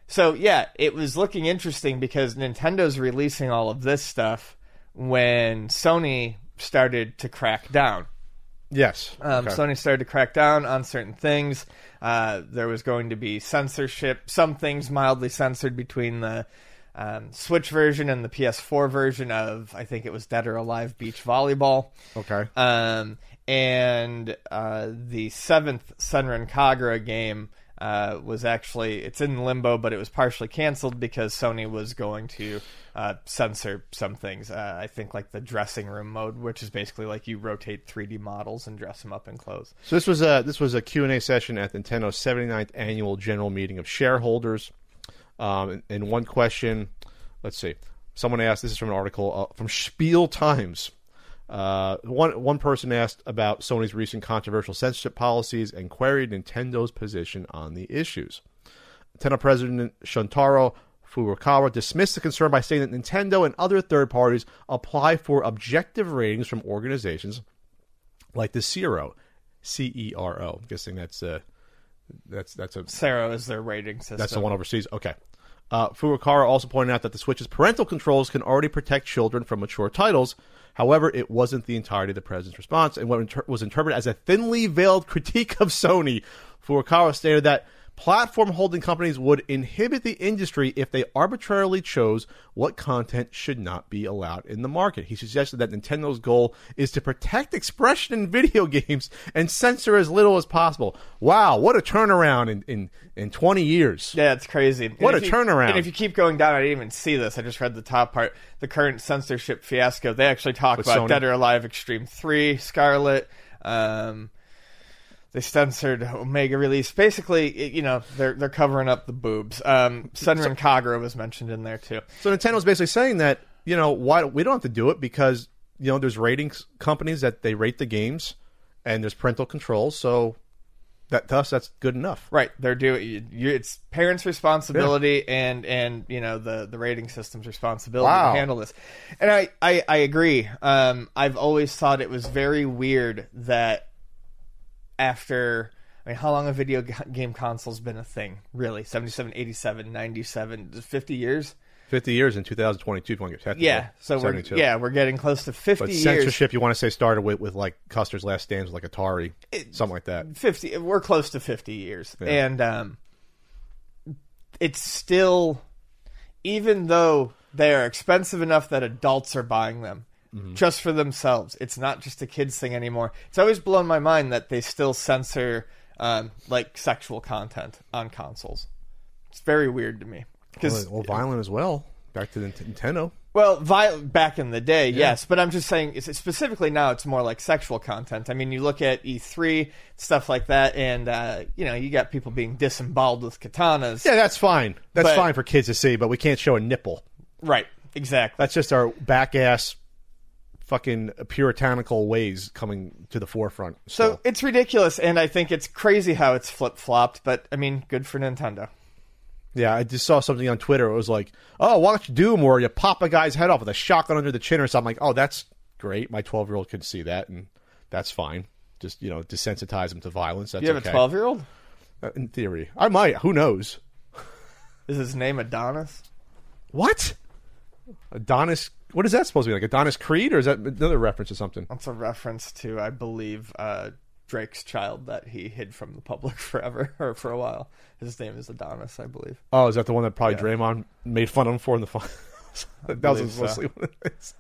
Speaker 2: So yeah, it was looking interesting because Nintendo's releasing all of this stuff when Sony started to crack down.
Speaker 1: Yes.
Speaker 2: Um,
Speaker 1: Okay.
Speaker 2: Sony started to crack down on certain things. Uh, there was going to be censorship. Some things mildly censored between the um, Switch version and the PS4 version of, I think it was Dead or Alive Beach Volleyball.
Speaker 1: Okay.
Speaker 2: Um, and uh, the seventh Senran Kagura game uh, was actually it's in limbo, but it was partially canceled because Sony was going to uh, censor some things. Uh, I think like the dressing room mode, which is basically like you rotate 3D models and dress them up in clothes.
Speaker 1: So this was a this was a Q and A session at Nintendo's 79th annual general meeting of shareholders. Um, and, one question, let's see, someone asked. This is from an article uh, from Spiel Times. Uh, one one person asked about Sony's recent controversial censorship policies and queried Nintendo's position on the issues. Nintendo President Shuntaro Furukawa dismissed the concern by saying that Nintendo and other third parties apply for objective ratings from organizations like the CERO, C E R O. I'm guessing that's uh, that's that's a
Speaker 2: CERO is their rating system.
Speaker 1: that's the one overseas. Okay. Uh, Furukawa also pointed out that the Switch's parental controls can already protect children from mature titles. However, it wasn't the entirety of the president's response, and what inter- was interpreted as a thinly veiled critique of Sony. Furukawa stated that platform holding companies would inhibit the industry if they arbitrarily chose what content should not be allowed in the market. He suggested that Nintendo's goal is to protect expression in video games and censor as little as possible. Wow, what a turnaround in, in, in 20 years.
Speaker 2: Yeah, it's crazy.
Speaker 1: What a
Speaker 2: you-
Speaker 1: turnaround.
Speaker 2: And if you keep going down, I didn't even see this. I just read the top part. The current censorship fiasco. They actually talk
Speaker 1: With
Speaker 2: about
Speaker 1: Sony?
Speaker 2: Dead or Alive Extreme 3, Scarlet. Um, they censored Omega release. Basically, it- you know, they're they're covering up the boobs. Um, Senran Kagura was mentioned in there too.
Speaker 1: So Nintendo's basically saying that you know why we don't have to do it because you know there's ratings companies that they rate the games and there's parental controls. So that to us that's good enough.
Speaker 2: Right, they're doing it's parents' responsibility and and you know the the rating system's responsibility
Speaker 1: Wow.
Speaker 2: to handle this. And I I, I agree. Um, I've always thought it was very weird that after I mean, how long have video game consoles been a thing? Really, 77, 87, 97, 50 years?
Speaker 1: Fifty years in 2022. If you want to get.
Speaker 2: Yeah. So we're yeah we're getting close to 50
Speaker 1: But
Speaker 2: years.
Speaker 1: censorship, you want to say started with, with like Custer's Last Stands, with like Atari, something like that.
Speaker 2: 50 we're close to 50 years and um it's still even though they are expensive enough that adults are buying them just for themselves it's not just a kids thing anymore it's always blown my mind that they still censor um, like sexual content on consoles it's very weird to me because
Speaker 1: Well, well, violent as well. Back to the Nintendo.
Speaker 2: well, vi- back in the day, yes, but I'm just saying it's, specifically now it's more like sexual content. I mean, you look at E3 stuff like that, and uh, you know you got people being disemboweled with katanas.
Speaker 1: Yeah, that's fine. That's
Speaker 2: But-
Speaker 1: fine for kids to see, but we can't show a nipple.
Speaker 2: Right, exactly.
Speaker 1: That's just our back ass, fucking puritanical ways coming to the forefront.
Speaker 2: So it's ridiculous, and I think it's crazy how it's flip flopped. But I mean, good for Nintendo.
Speaker 1: Yeah, I just saw something on Twitter. It was like, "Oh, watch Doom, where you pop a guy's head off with a shotgun under the chin or something." Like, oh, that's great. My twelve-year-old can see that, and that's fine. Just you know, desensitize him to violence. That's
Speaker 2: You have
Speaker 1: okay.
Speaker 2: a 12 year old?
Speaker 1: Uh, in theory. I might. Who knows?
Speaker 2: Is his name Adonis?
Speaker 1: What? Adonis? What is that supposed to be like? Adonis Creed, or is that another reference to something?
Speaker 2: That's a reference to, I believe, uh, Drake's child that he hid from the public forever or for a while. His name is Adonis, I believe.
Speaker 1: Oh, is that the one that probably
Speaker 2: Yeah.
Speaker 1: Draymond made fun of him for in the finals? that was
Speaker 2: believe so.
Speaker 1: mostly what it is.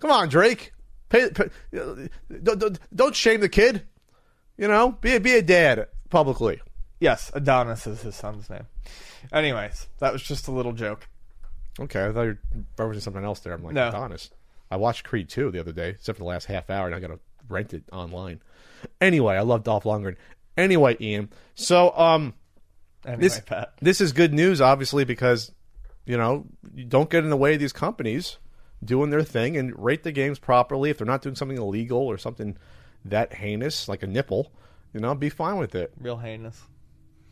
Speaker 1: Come on, Drake. Pay, pay, don't, don't, don't shame the kid. You know, be a, be a dad publicly.
Speaker 2: Yes, Adonis is his son's name. Anyways, that was just a little joke.
Speaker 1: Okay, I thought you were referencing something else there. I'm like,
Speaker 2: No.
Speaker 1: Adonis. I watched Creed 2 the other day, except for the last half hour, and I got to rent it online. Anyway, I love Dolph Lundgren. Anyway, Ian. So, um,
Speaker 2: Anyway,
Speaker 1: this
Speaker 2: Pat.
Speaker 1: this is good news, obviously, because you know you don't get in the way of these companies doing their thing and rate the games properly. If they're not doing something illegal or something that heinous, like a nipple, you know, be fine with it.
Speaker 2: Real heinous.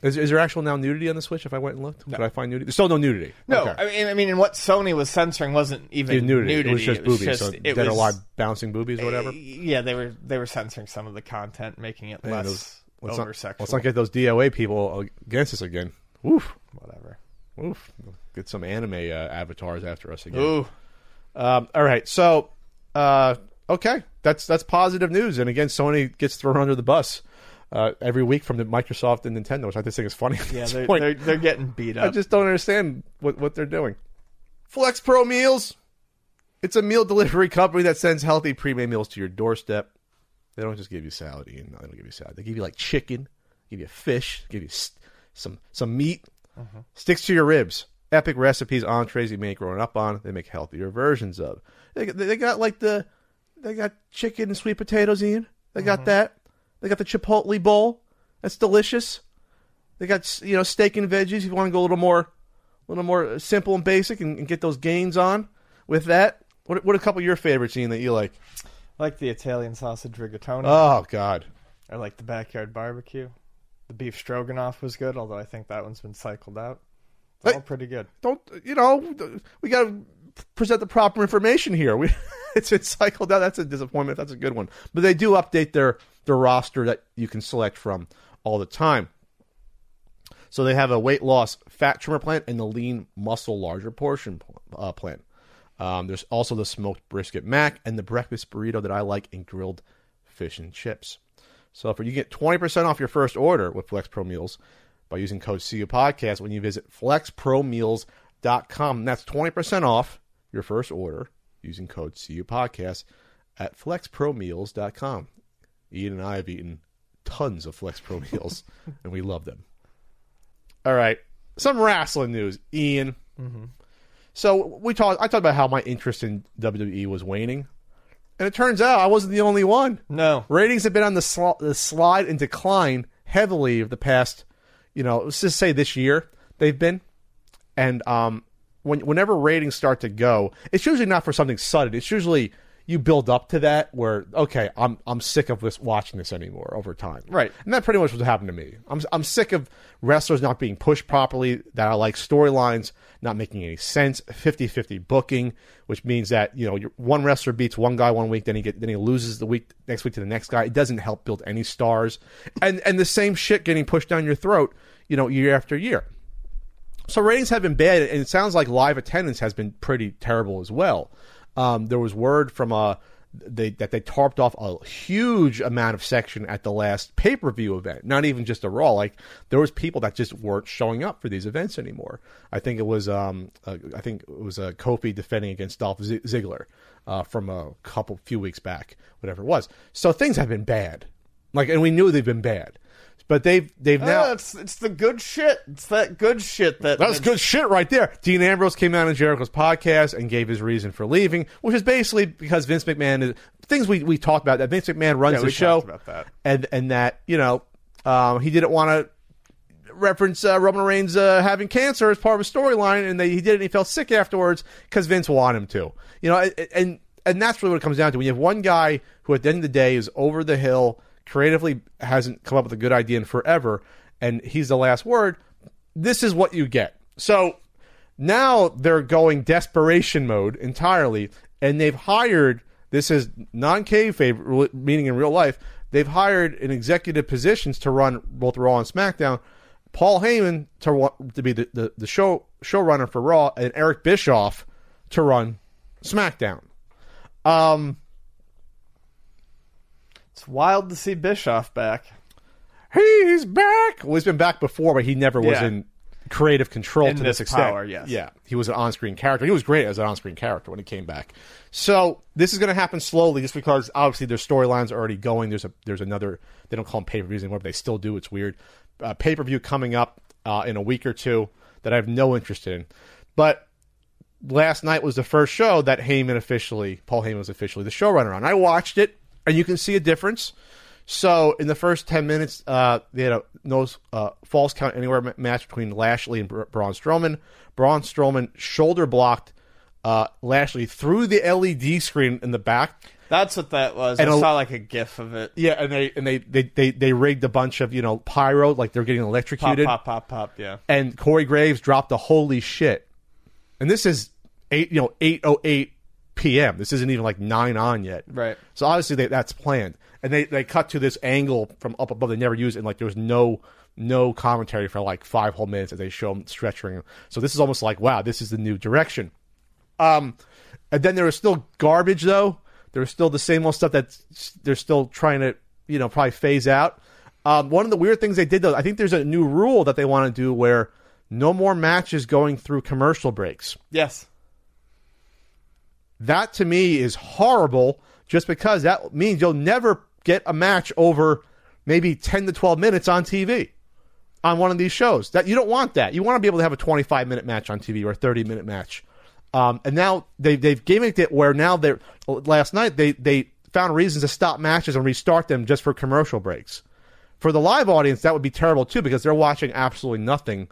Speaker 1: Is, is there actual now nudity on the Switch? If I went and looked, could I find nudity? There's still no nudity.
Speaker 2: No,
Speaker 1: Okay.
Speaker 2: I mean, I mean, and what Sony was censoring wasn't even
Speaker 1: nudity.
Speaker 2: nudity.
Speaker 1: It was just boobies. so
Speaker 2: it
Speaker 1: dead or
Speaker 2: was-
Speaker 1: alive bouncing boobies or whatever.
Speaker 2: Uh, Yeah, they were they were censoring some of the content, making it
Speaker 1: Man,
Speaker 2: less
Speaker 1: those- let's
Speaker 2: over
Speaker 1: not,
Speaker 2: sexual.
Speaker 1: let's not get those DOA people against us again. Woof.
Speaker 2: Whatever.
Speaker 1: Oof. Get some anime uh, avatars after us again.
Speaker 2: Ooh,
Speaker 1: Um, all right, so uh, okay, that's that's positive news. And again, Sony gets thrown under the bus uh, every week from the Microsoft and Nintendo, which I just think is funny.
Speaker 2: yeah, they're, they're they're getting beat up.
Speaker 1: I just don't understand what what they're doing. Flex Pro Meals. It's a meal delivery company that sends healthy pre-made meals to your doorstep. They don't just give you salad, Ian. No, they don't give you salad. They give you like chicken, give you fish, give you s- some some meat. Sticks to your ribs. Epic recipes, entrees you make growing up on. They make healthier versions of. They they got like the they got chicken and sweet potatoes, Ian. They got that. They got the chipotle bowl. That's delicious. They got you know steak and veggies. If you want to go a little more, a little more uh, simple and basic, and, and get those gains on with that. What what a couple of your favorites, Ian, that you like?
Speaker 2: like the Italian sausage rigatoni.
Speaker 1: Oh God,
Speaker 2: I like the backyard barbecue. The beef stroganoff was good, although I think that one's been cycled out. It's all pretty good.
Speaker 1: don't you know? We got to present the proper information here. We it's been cycled out. That's a disappointment. That's a good one. But they do update their their roster that you can select from all the time. So they have a weight loss fat trimmer plan and the lean muscle larger portion uh, plan. Um, there's also the smoked brisket mac and the breakfast burrito that I like and grilled fish and chips. So for you get 20% off your first order with Flex Pro Meals by using code CU Podcast when you visit flexpromeals.com. That's 20% off your first order using code CU Podcast at flexpromeals.com. Ian and I have eaten tons of Flex Pro Meals and we love them. All right, some wrestling news, Ian. So we talked. I talked about how my interest in WWE was waning, and it turns out I wasn't the only one.
Speaker 2: No,
Speaker 1: Ratings have been on the, sl- the slide and decline heavily of the past, you know, let's just say this year they've been. And um, when whenever ratings start to go, it's usually not for something sudden. It's usually you build up to that where okay, I'm I'm sick of this watching this anymore over time.
Speaker 2: Right.
Speaker 1: And that pretty much what happened to me. I'm I'm sick of wrestlers not being pushed properly, that I like storylines not making any sense, 50-50 booking, which means that, you know, one wrestler beats one guy one week, then he get then he loses the week next week to the next guy. It doesn't help build any stars. And and the same shit getting pushed down your throat, you know, year after year. So ratings have been bad, and it sounds like live attendance has been pretty terrible as well. Um, there was word from a they, that they tarped off a huge amount of section at the last pay per view event. Not even just a Raw. Like there was people that just weren't showing up for these events anymore. I think it was um, uh, I think it was uh, Kofi defending against Dolph Z- Ziggler uh, from a couple few weeks back, whatever it was. So things have been bad. Like, and we knew they've been bad. But they've they've now
Speaker 2: Ah, it's it's the good shit. It's that good shit that
Speaker 1: that's good shit right there. Dean Ambrose came out on Jericho's podcast and gave his reason for leaving, which is basically because Vince McMahon is things we, we talked about that Vince McMahon runs
Speaker 2: Yeah,
Speaker 1: the show,
Speaker 2: about that.
Speaker 1: and and that you know um, he didn't want to reference uh, Roman Reigns uh, having cancer as part of a storyline, and they, he did it. and He felt sick afterwards because Vince wanted him to. You know, and- and and that's really what it comes down to. When you have one guy who, at the end of the day, is over the hill, creatively hasn't come up with a good idea in forever, and he's the last word. This is what you get. So now they're going desperation mode entirely, and they've hired. This is non kayfabe, meaning in real life. They've hired in executive positions to run both Raw and SmackDown. Paul Heyman to to be the, the, the show showrunner for Raw, and Eric Bischoff to run SmackDown. Um,
Speaker 2: It's wild to see Bischoff back.
Speaker 1: he's back. Well, he's been back before, but he never was
Speaker 2: Yeah.
Speaker 1: in creative control
Speaker 2: In
Speaker 1: to
Speaker 2: this
Speaker 1: this extent.
Speaker 2: power, yes.
Speaker 1: Yeah, he was an on-screen character. He was great as an on-screen character when he came back. So this is going to happen slowly, just because obviously their storylines are already going. There's a there's another. They don't call them pay-per-views anymore, but they still do. It's weird. Uh, pay-per-view coming up uh, in a week or two that I have no interest in, but. Last night was the first show that Heyman officially, Paul Heyman was officially the showrunner on. I watched it, and you can see a difference. So in the first ten minutes, uh, they had a no uh, falls count anywhere match between Lashley and Bra- Braun Strowman. Braun Strowman shoulder blocked uh, Lashley through the LED screen in the back.
Speaker 2: That's what that was.
Speaker 1: And
Speaker 2: I
Speaker 1: a-
Speaker 2: saw like a gif of it.
Speaker 1: Yeah, and they and they, they, they, they rigged a bunch of you know pyro like they're getting electrocuted.
Speaker 2: pop, pop, pop. Yeah.
Speaker 1: And Corey Graves dropped the holy shit. And this is eight you know eight oh eight p.m. This isn't even like nine on yet.
Speaker 2: Right.
Speaker 1: So obviously they, that's planned, and they they cut to this angle from up above. They never use it. And like there was no no commentary for like five whole minutes as they show them stretching. So this is almost like wow, this is the new direction. Um, and then there was still garbage though. There was still the same old stuff that they're still trying to you know probably phase out. Um, one of the weird things they did though, I think there's a new rule that they want to do where no more matches going through commercial breaks.
Speaker 2: Yes.
Speaker 1: That to me is horrible just because that means you'll never get a match over maybe 10 to 12 minutes on TV on one of these shows. That you don't want that. You want to be able to have a 25 minute match on TV or a 30 minute match. Um, and now they, they've gimmicked it where now they're last night they, they found reasons to stop matches and restart them just for commercial breaks. For the live audience, that would be terrible too because they're watching absolutely nothing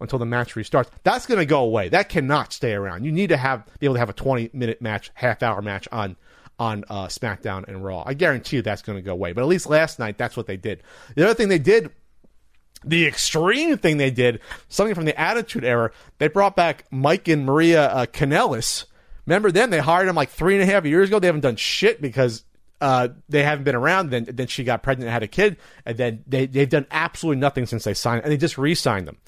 Speaker 1: until the match restarts. That's going to go away. That cannot stay around. You need to have be able to have a 20 minute match, half hour match on on uh, SmackDown and Raw. I guarantee you that's going to go away. But at least last night, that's what they did. The other thing they did, the extreme thing they did, something from the Attitude Era, they brought back Mike and Maria uh. Remember them? They hired them like three and a half years ago. They haven't done shit because uh, they haven't been around. Then then she got pregnant and had a kid, and then they they've done absolutely nothing since they signed, and they just re-signed them.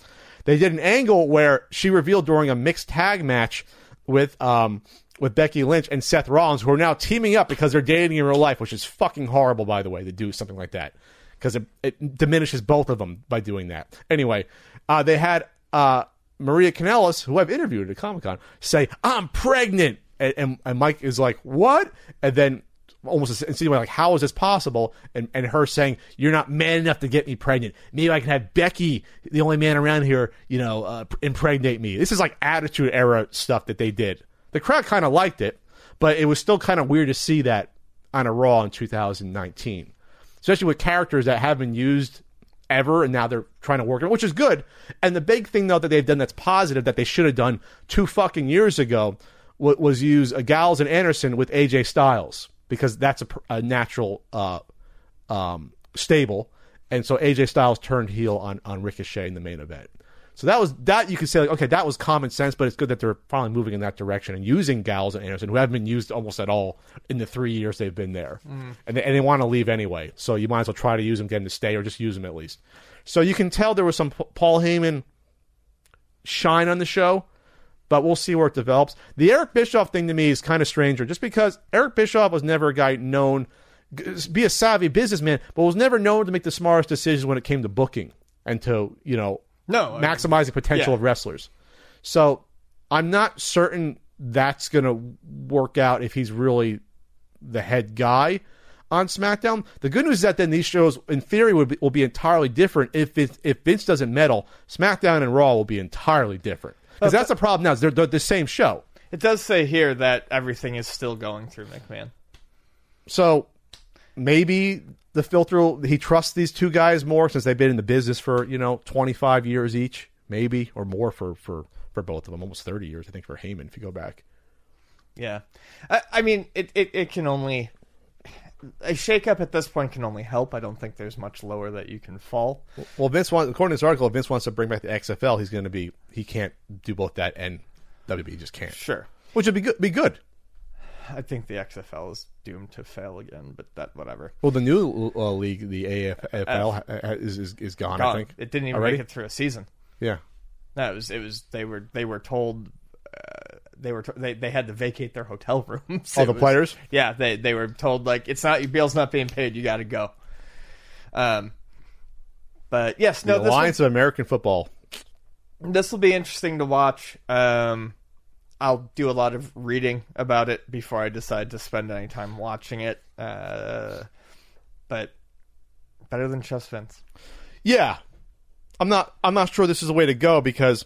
Speaker 1: They did an angle where she revealed during a mixed tag match with um with Becky Lynch and Seth Rollins, who are now teaming up because they're dating in real life, which is fucking horrible, by the way, to do something like that because it, it diminishes both of them by doing that. Anyway, uh, they had uh, Maria Kanellis, who I've interviewed at Comic Con, say, "I'm pregnant," and, and, and Mike is like, "What?" And then almost insinuating like, "How is this possible?" And and her saying, "You're not man enough to get me pregnant. Maybe I can have Becky, the only man around here, you know, uh, impregnate me." This is like Attitude Era stuff that they did. The crowd kind of liked it, but it was still kind of weird to see that on a Raw in 2019, especially with characters that haven't been used ever, and now they're trying to work it, which is good. And the big thing though that they've done that's positive that they should have done two fucking years ago was, use a Gallows and Anderson with AJ Styles because that's a, a natural uh, um, stable, and so AJ Styles turned heel on on Ricochet in the main event. So that was that you could say like okay that was common sense, but it's good that they're finally moving in that direction and using Gallows and Anderson who haven't been used almost at all in the three years they've been there, mm. and they, and they want to leave anyway. So you might as well try to use them, get them to stay, or just use them at least. So you can tell there was some P- Paul Heyman shine on the show, but we'll see where it develops. The Eric Bischoff thing to me is kind of stranger, just because Eric Bischoff was never a guy known be a savvy businessman, but was never known to make the smartest decisions when it came to booking and to you know
Speaker 2: no
Speaker 1: maximizing potential
Speaker 2: yeah.
Speaker 1: of wrestlers. So I'm not certain that's going to work out if he's really the head guy on SmackDown. The good news is that then these shows, in theory, will be, will be entirely different if it, if Vince doesn't meddle. SmackDown and Raw will be entirely different because that's the problem now. Is they're, they're the same show.
Speaker 2: It does say here that everything is still going through McMahon.
Speaker 1: So maybe the filter he trusts these two guys more since they've been in the business for you know 25 years each maybe or more for for for both of them almost 30 years i think for Heyman if you go back
Speaker 2: yeah i, I mean it, it, it can only a shakeup at this point can only help. I don't think there's much lower that you can fall.
Speaker 1: Well, Vince wants, according to this article, if Vince wants to bring back the XFL, he's going to be he can't do both that and WB. Just can't.
Speaker 2: Sure,
Speaker 1: which would be good. Be good.
Speaker 2: I think the XFL is doomed to fail again, but that whatever.
Speaker 1: Well, the new uh, league, the AFL, uh, is, is is gone,
Speaker 2: gone.
Speaker 1: I think
Speaker 2: it didn't even
Speaker 1: Already?
Speaker 2: make it through a season.
Speaker 1: Yeah,
Speaker 2: no, it was it was they were they were told they were t- they they had to vacate their hotel rooms.
Speaker 1: All the
Speaker 2: was,
Speaker 1: players.
Speaker 2: Yeah, they they were told like it's not your bill's not being paid. You got to go. Um, but yes, no.
Speaker 1: The Alliance of American Football.
Speaker 2: This will be interesting to watch. Um, I'll do a lot of reading about it before I decide to spend any time watching it. Uh, but better than just Vince.
Speaker 1: Yeah, I'm not. I'm not sure this is the way to go because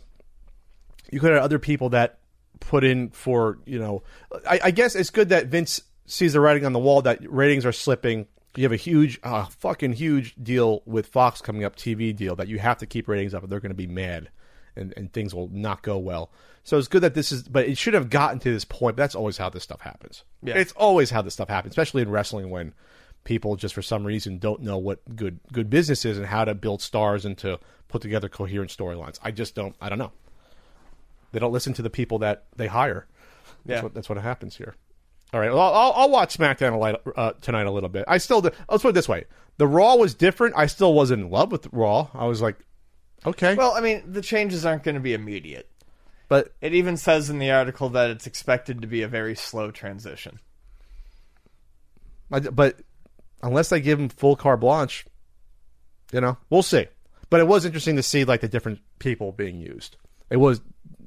Speaker 1: you could have other people that put in for you know. I, I guess it's good that Vince sees the writing on the wall that ratings are slipping. You have a huge, uh, fucking huge deal with Fox coming up, TV deal that you have to keep ratings up, or they're going to be mad, and and things will not go well. So it's good that this is, but it should have gotten to this point. But that's always how this stuff happens.
Speaker 2: Yeah.
Speaker 1: It's always how this stuff happens, especially in wrestling when people just for some reason don't know what good good business is and how to build stars and to put together coherent storylines. I just don't. I don't know. They don't listen to the people that they hire. That's
Speaker 2: Yeah.
Speaker 1: what that's what happens here. All right. Well, I'll, I'll watch SmackDown a light, uh, tonight a little bit. I still. Let's put it this way: the Raw was different. I still wasn't in love with Raw. I was like, okay,
Speaker 2: Well, I mean, the changes aren't going to be immediate.
Speaker 1: but
Speaker 2: It even says in the article that it's expected to be a very slow transition.
Speaker 1: I, but unless they give him full carte blanche, you know, we'll see. But it was interesting to see like the different people being used. It was,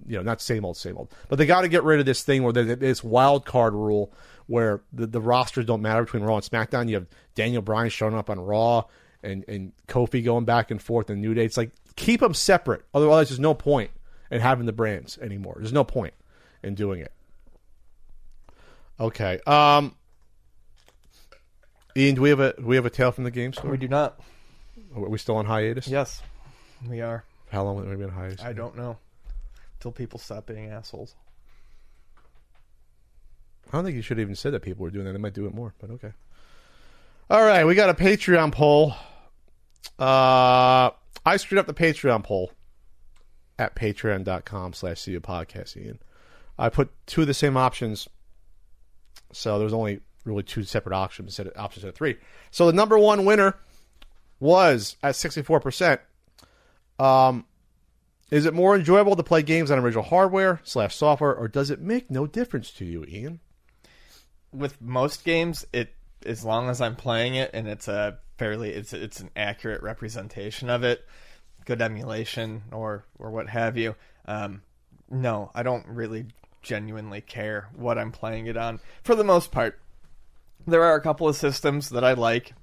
Speaker 1: you know, not same old, same old. But they got to get rid of this thing where there's this wild card rule where the, the rosters don't matter between Raw and SmackDown. You have Daniel Bryan showing up on Raw and and Kofi going back and forth and New Day. It's like keep them separate. Otherwise, there's no point in having the brands anymore. There's no point in doing it. Okay. Um. Ian, do we have a do we have a tale from the game store?
Speaker 2: We do not.
Speaker 1: Are we still on hiatus?
Speaker 2: Yes, we are.
Speaker 1: How long have we been on hiatus?
Speaker 2: I don't know. Till people stop being assholes.
Speaker 1: I don't think you should have even said that people were doing that. They might do it more, but okay. All right, we got a Patreon poll. Uh, I screwed up the Patreon poll at patreon.com slash see podcast, Ian. I put two of the same options, so there's only really two separate options instead of options instead of three. So the number one winner was at 64%. Um, is it more enjoyable to play games on original hardware slash software, or does it make no difference to you, Ian?
Speaker 2: With most games, it as long as I'm playing it and it's a fairly it's it's an accurate representation of it, good emulation or or what have you. Um, no, I don't really genuinely care what I'm playing it on for the most part. There are a couple of systems that I like,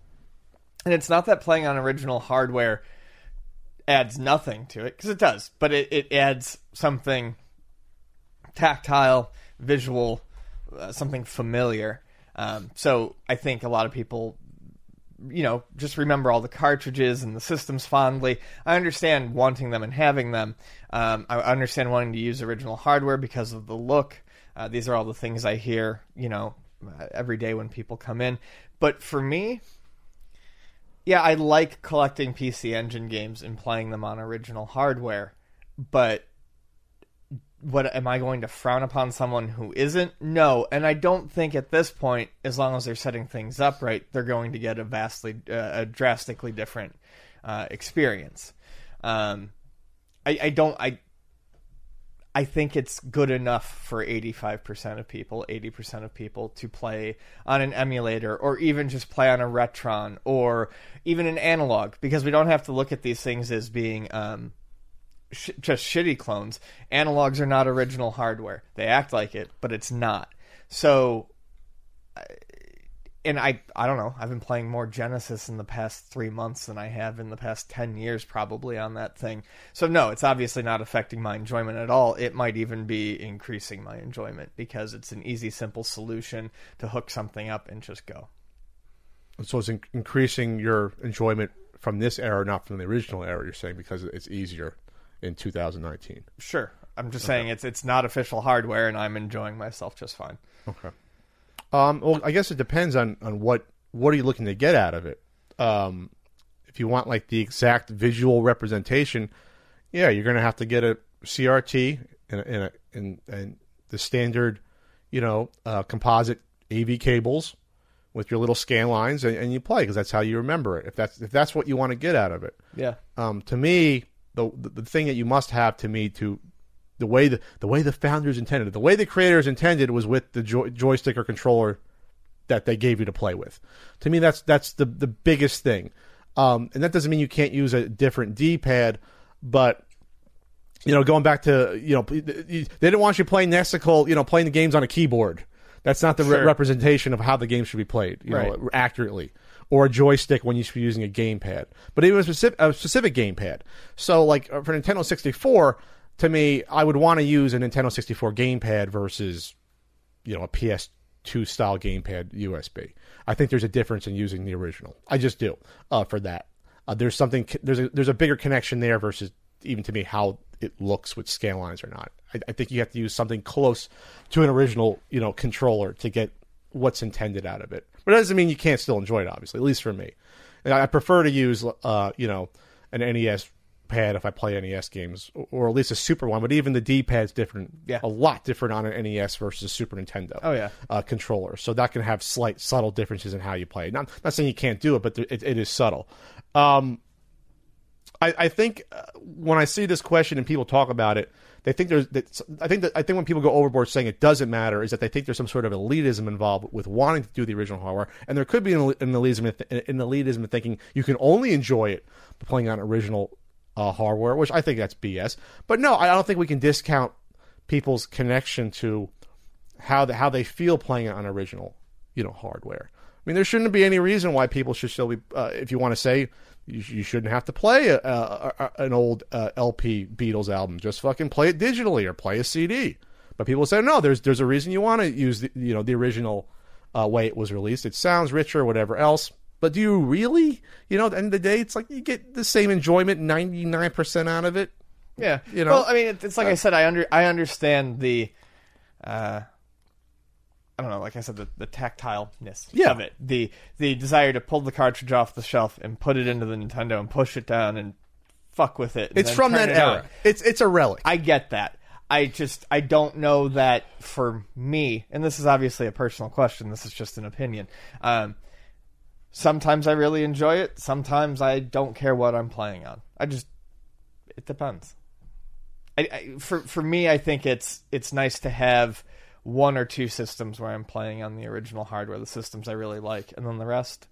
Speaker 2: and it's not that playing on original hardware adds nothing to it because it does, but it, it adds something tactile, visual, uh, something familiar. Um, so I think a lot of people, you know, just remember all the cartridges and the systems fondly. I understand wanting them and having them. Um, I understand wanting to use original hardware because of the look. Uh, these are all the things I hear, you know, uh, every day when people come in. But for me, yeah, I like collecting PC Engine games and playing them on original hardware, but what am I going to frown upon someone who isn't? No, and I don't think at this point, as long as they're setting things up right, they're going to get a vastly, uh, a drastically different uh, experience. Um, I, I don't, I, I think it's good enough for 85% of people, 80% of people to play on an emulator or even just play on a Retron or even an analog because we don't have to look at these things as being um, sh- just shitty clones. Analogs are not original hardware. They act like it, but it's not. So and I I don't know. I've been playing more Genesis in the past three months than I have in the past ten years, probably on that thing. So no, it's obviously not affecting my enjoyment at all. It might even be increasing my enjoyment because it's an easy, simple solution to hook something up and just go.
Speaker 1: So it's in- increasing your enjoyment from this era, not from the original era. You're saying because it's easier in 2019.
Speaker 2: Sure, I'm just saying it's it's not official hardware, and I'm enjoying myself just fine.
Speaker 1: Okay. Um, well, I guess it depends on, on what what are you looking to get out of it. Um, if you want like the exact visual representation, yeah, you're going to have to get a CRT and and, and, and the standard, you know, uh, composite AV cables with your little scan lines, and, and you play because that's how you remember it. If that's if that's what you want to get out of it.
Speaker 2: Yeah,
Speaker 1: Um, to me, the the thing that you must have to me to the way the the way the founders intended it, the way the creators intended was with the joy, joystick or controller that they gave you to play with. To me, that's that's the the biggest thing. Um, and that doesn't mean you can't use a different D pad, but you know, going back to you know, they didn't want you playing Nessicle, you know, playing the games on a keyboard. That's not the re- representation of how the game should be played, you know, accurately. Or a joystick when you should be using a gamepad, but it was a specific, a specific gamepad. So, like uh, for Nintendo 64, to me, I would want to use a Nintendo 64 gamepad versus, you know, a PS2 style gamepad USB. I think there's a difference in using the original. I just do uh, for that. Uh, there's something there's a there's a bigger connection there versus even to me how it looks with scan lines or not. I, I think you have to use something close to an original you know controller to get what's intended out of it. But it doesn't mean you can't still enjoy it. Obviously, at least for me, and I I prefer to use uh, you know an NES pad if I play NES games, or- at least a Super one. But even the D pad's different,
Speaker 2: Yeah.
Speaker 1: a lot different on an NES versus a Super Nintendo.
Speaker 2: Oh, yeah.
Speaker 1: uh, controller. So that can have slight, subtle differences in how you play. Not not saying you can't do it, but it, it is subtle. Um, I, I think uh, when I see this question and people talk about it, they think there's. That, I think that I think when people go overboard saying it doesn't matter is that they think there's some sort of elitism involved with wanting to do the original hardware, and there could be an, el- an elitism, an elitism in thinking you can only enjoy it by playing on original uh, hardware, which I think that's BS. But no, I don't think we can discount people's connection to how the, how they feel playing it on original, you know, hardware. I mean, there shouldn't be any reason why people should still be. Uh, if you want to say you, you shouldn't have to play a, a, a, an old uh, LP Beatles album, just fucking play it digitally or play a CD. But people say no. There's there's a reason you want to use the, you know the original uh, way it was released. It sounds richer, whatever else. But do you really? You know, at the end of the day, it's like you get the same enjoyment, ninety nine percent out of it.
Speaker 2: Yeah,
Speaker 1: You know?
Speaker 2: Well, I mean, it's like I said. I under I understand the, uh, I don't know. Like I said, the, the tactileness
Speaker 1: Yeah.
Speaker 2: of it, the the desire to pull the cartridge off the shelf and put it into the Nintendo and push it down and fuck with it.
Speaker 1: It's from that
Speaker 2: it on.
Speaker 1: era. It's it's a relic.
Speaker 2: I get that. I just I don't know that for me, and this is obviously a personal question. This is just an opinion. Um, sometimes I really enjoy it. Sometimes I don't care what I'm playing on. I just it depends. I, I for for me, I think it's it's nice to have one or two systems where I'm playing on the original hardware, the systems I really like, and then the rest,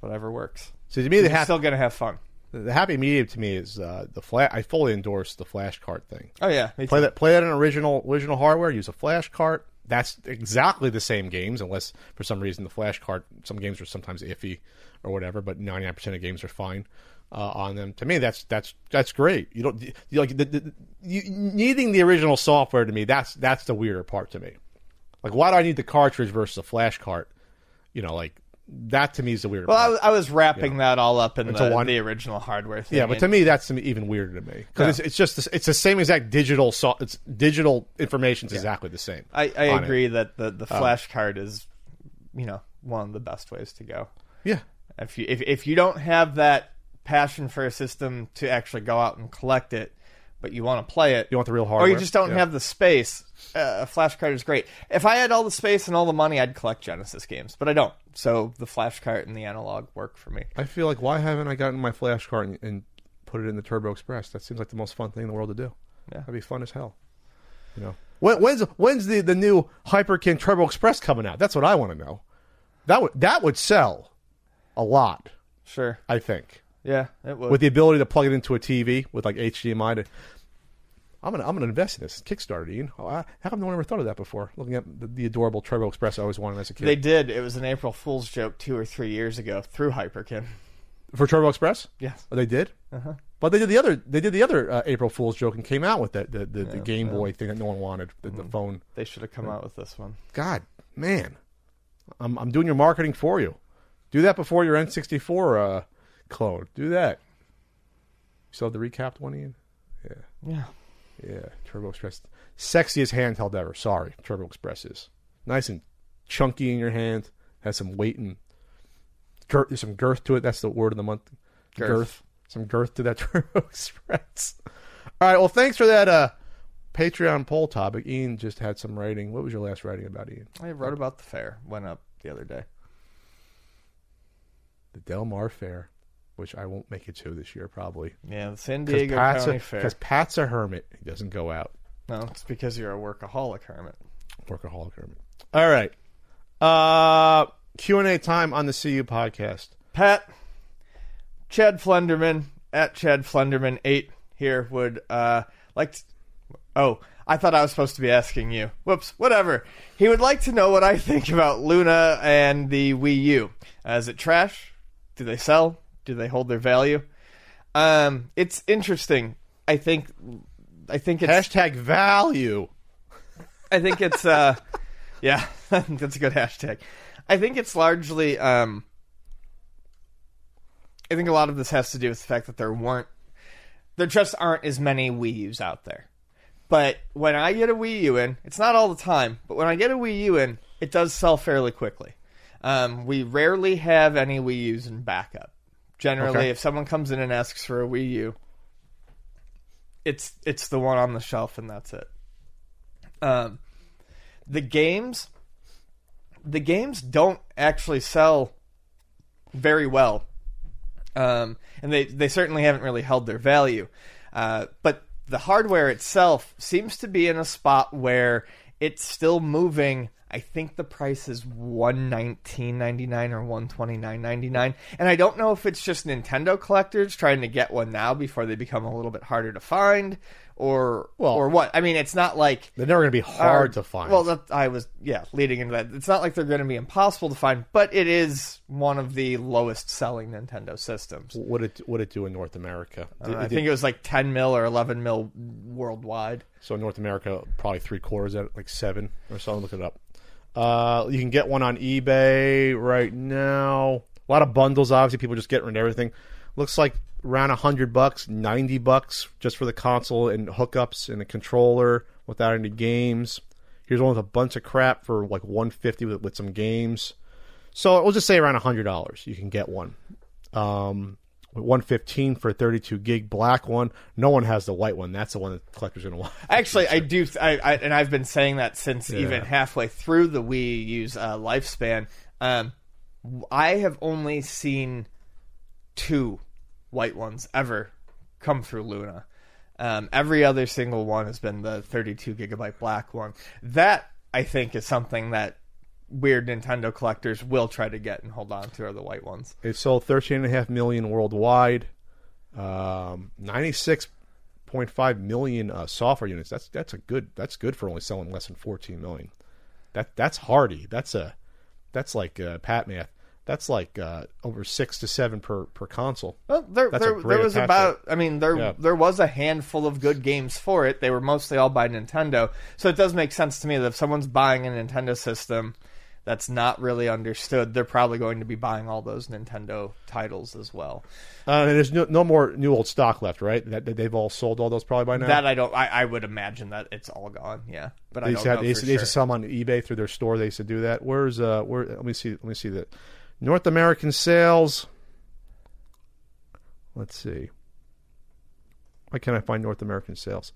Speaker 2: whatever works.
Speaker 1: so to me, the happy,
Speaker 2: still gonna have fun.
Speaker 1: the happy medium to me is uh, the flash. I fully endorse the flash cart thing.
Speaker 2: Oh yeah,
Speaker 1: Play that play that on original original hardware. Use a flash cart. That's exactly the same games, unless for some reason the flash cart. Some games are sometimes iffy or whatever, but ninety nine percent of games are fine uh, on them. To me, that's that's that's great. You don't you like the, the, you, needing the original software. To me, that's that's the weirder part to me. Like, why do I need the cartridge versus a flash cart? You know, like that to me is the weirder.
Speaker 2: Well, I
Speaker 1: part.
Speaker 2: was, I was wrapping that all up in the,
Speaker 1: one-
Speaker 2: the original hardware thing.
Speaker 1: Yeah, but to me, that's even weirder to me because it's, it's just the- it's the same exact digital. So, it's digital information information's exactly the same.
Speaker 2: I, I
Speaker 1: on it.
Speaker 2: agree that the, the
Speaker 1: Oh.
Speaker 2: flash card is, you know, one of the best ways to go.
Speaker 1: Yeah,
Speaker 2: If you if, if you don't have that passion for a system to actually go out and collect it, but you want to play it,
Speaker 1: You want the real hardware, or
Speaker 2: you just don't
Speaker 1: Yeah.
Speaker 2: have the space. Uh, a flash card is great. If I had all the space and all the money, I'd collect Genesis games, but I don't. So the flash card and the analog work for me.
Speaker 1: I feel like why haven't I gotten my flash card and, and put it in the Turbo Express? That seems like the most fun thing in the world to do.
Speaker 2: Yeah.
Speaker 1: That'd be fun as hell. You know, when, when's when's the the new Hyperkin Turbo Express coming out? That's what I want to know. That would that would sell a lot,
Speaker 2: Sure.
Speaker 1: I think.
Speaker 2: Yeah, it would.
Speaker 1: with the ability to plug it into a TV with like HDMI to. I'm gonna I'm gonna invest in this Kickstarter, Ian. Oh, I- How come no one ever thought of that before? Looking at the, the adorable Turbo Express I always wanted as a kid
Speaker 2: they did. It was an April Fool's joke two or three years ago through Hyperkin.
Speaker 1: for Turbo Express.
Speaker 2: Yes.
Speaker 1: Oh, they did.
Speaker 2: Uh-huh.
Speaker 1: But they did the other they did the other uh, April Fool's joke and came out with that the the, the Game Boy thing that no one wanted the,
Speaker 2: Mm-hmm.
Speaker 1: the phone.
Speaker 2: They should have come out with this one.
Speaker 1: God, man, I'm I'm doing your marketing for you. Do that before your N64 uh, clone. Do that. You still have the recapped one, Ian? Yeah.
Speaker 2: Yeah.
Speaker 1: Yeah, Turbo Express. Sexiest handheld ever. Sorry, Turbo Express is. Nice and chunky in your hand. Has some weight and girth, there's some girth to it. That's the word of the month.
Speaker 2: Girth.
Speaker 1: Some girth to that Turbo Express. All right, well, thanks for that uh, Patreon poll topic. Ian just had some writing. What was your last writing about, Ian?
Speaker 2: I wrote about the fair. Went up the other day.
Speaker 1: The Del Mar Fair, which I won't make it to this year, probably.
Speaker 2: Yeah, the San Diego
Speaker 1: Pat's,
Speaker 2: County
Speaker 1: a-
Speaker 2: Fair.
Speaker 1: 'cause Pat's a hermit. He doesn't go out.
Speaker 2: No, it's because you're a workaholic hermit.
Speaker 1: Workaholic hermit. All right. Uh Q&A time on the CU podcast.
Speaker 2: Pat, Chad Flenderman at Chad Flenderman eight here would uh like. To, oh, I thought I was supposed to be asking you. Whoops, whatever. He would like to know what I think about Luna and the Wii U. Uh, is it trash? Do they sell? Do they hold their value? Um, it's interesting. I think. I think it's.
Speaker 1: Hashtag value.
Speaker 2: I think it's uh yeah, that's a good hashtag. I think it's largely um I think a lot of this has to do with the fact that there weren't there just aren't as many Wii U's out there. But when I get a Wii U in, it's not all the time, but when I get a Wii U in, it does sell fairly quickly. Um, we rarely have any Wii U's in backup. Generally,
Speaker 1: Okay.
Speaker 2: if someone comes in and asks for a Wii U, it's it's the one on the shelf and that's it. Um, the games, the games don't actually sell very well, um, and they they certainly haven't really held their value. Uh, but the hardware itself seems to be in a spot where it's still moving. I think the price is one nineteen ninety nine or one twenty nine ninety nine, and I don't know if it's just Nintendo collectors trying to get one now before they become a little bit harder to find, or
Speaker 1: Well-
Speaker 2: or what. I mean, it's not like
Speaker 1: They're never going to be hard
Speaker 2: or-
Speaker 1: to find.
Speaker 2: Well, that, I was yeah leading into that. It's not like they're going to be impossible to find, but it is one of the lowest selling Nintendo systems.
Speaker 1: what it what it do in North America?
Speaker 2: Uh,
Speaker 1: Did-
Speaker 2: I
Speaker 1: did-
Speaker 2: think it was like 10 mil or 11 mil worldwide.
Speaker 1: So in North America, probably three quarters at like seven or so. Look it up. Uh, you can get one on eBay right now. A lot of bundles, obviously. People just getting rid of everything. Looks like around hundred bucks, ninety bucks just for the console and hookups and a controller without any games. Here's one with a bunch of crap for like one fifty with, with some games. So we'll just say around hundred dollars. You can get one. Um, 115 for a 32 gig black one. No one has the white one. That's the one that collectors gonna want.
Speaker 2: Actually, I do, I, I, and I've been saying that since even halfway through the Wii U's uh, lifespan. Um, I have only seen two white ones ever come through Luna. Um, every other single one has been the 32 gigabyte black one. That I think is something that weird Nintendo collectors will try to get and hold on to are the white ones.
Speaker 1: It sold 13.5 million worldwide, um, 96.5 million uh, software units. That's that's a good. That's good for only selling less than 14 million. That that's hardy. That's a that's like uh, pat math. That's like uh, over six to seven per per console.
Speaker 2: Well, there,
Speaker 1: That's
Speaker 2: there, there was about. I mean, there
Speaker 1: Yeah.
Speaker 2: there was a handful of good games for it. They were mostly all by Nintendo, so it does make sense to me that if someone's buying a Nintendo system that's not really understood, they're probably going to be buying all those Nintendo titles as well.
Speaker 1: Uh, and there's no, no more new old stock left, right? That, that they've all sold all those probably by now.
Speaker 2: That I don't. I, I would imagine that it's all gone. Yeah, but I
Speaker 1: they
Speaker 2: don't
Speaker 1: used, to
Speaker 2: know
Speaker 1: they, used to, they used to sell them on eBay through their store. They used to do that. Where's uh where? Let me see. Let me see that. North American sales. Let's see. Why can't I find North American sales?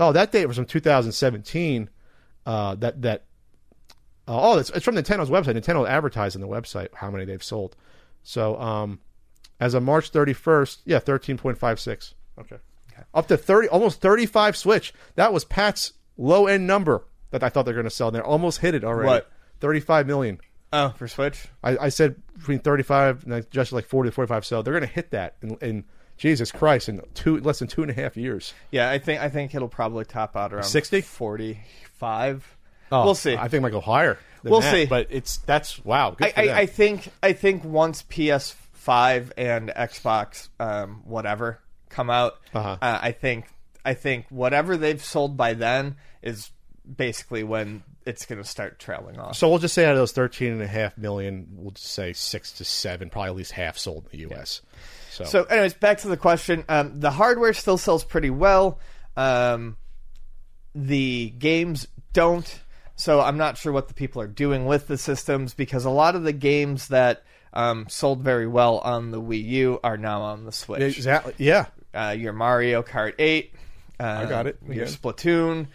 Speaker 1: Oh, that date was from 2017. Uh, that that. Uh, oh, it's, it's from Nintendo's website. Nintendo advertised on the website how many they've sold. So, um, as of March 31st, yeah, 13.56. Okay. Up to 30, almost 35 Switch. That was Pat's low end number that I thought they were going to sell. And they almost hit it already.
Speaker 2: What?
Speaker 1: 35 million.
Speaker 2: Oh, for Switch.
Speaker 1: I, I said between 35 and I just like 40 to 45. So they're going to hit that in, in Jesus Christ in two less than two and a half years.
Speaker 2: Yeah, I think I think it'll probably top out around
Speaker 1: 60?
Speaker 2: forty five.
Speaker 1: Oh,
Speaker 2: we'll see.
Speaker 1: I think it might go higher.
Speaker 2: We'll
Speaker 1: that,
Speaker 2: see.
Speaker 1: But it's that's wow.
Speaker 2: I, I. I think I think once PS5 and Xbox um, whatever come out,
Speaker 1: Uh-huh.
Speaker 2: uh, I think I think whatever they've sold by then is basically when it's going to start trailing off.
Speaker 1: So we'll just say out of those 13 and a half million, we'll just say six to seven, probably at least half sold in the U.S. So,
Speaker 2: So, anyways, back to the question. Um, the hardware still sells pretty well. Um, the games don't. So I'm not sure what the people are doing with the systems because a lot of the games that um, sold very well on the Wii U are now on the Switch.
Speaker 1: exactly, yeah.
Speaker 2: uh, your Mario Kart 8. Uh, I
Speaker 1: got it.
Speaker 2: Your. Splatoon,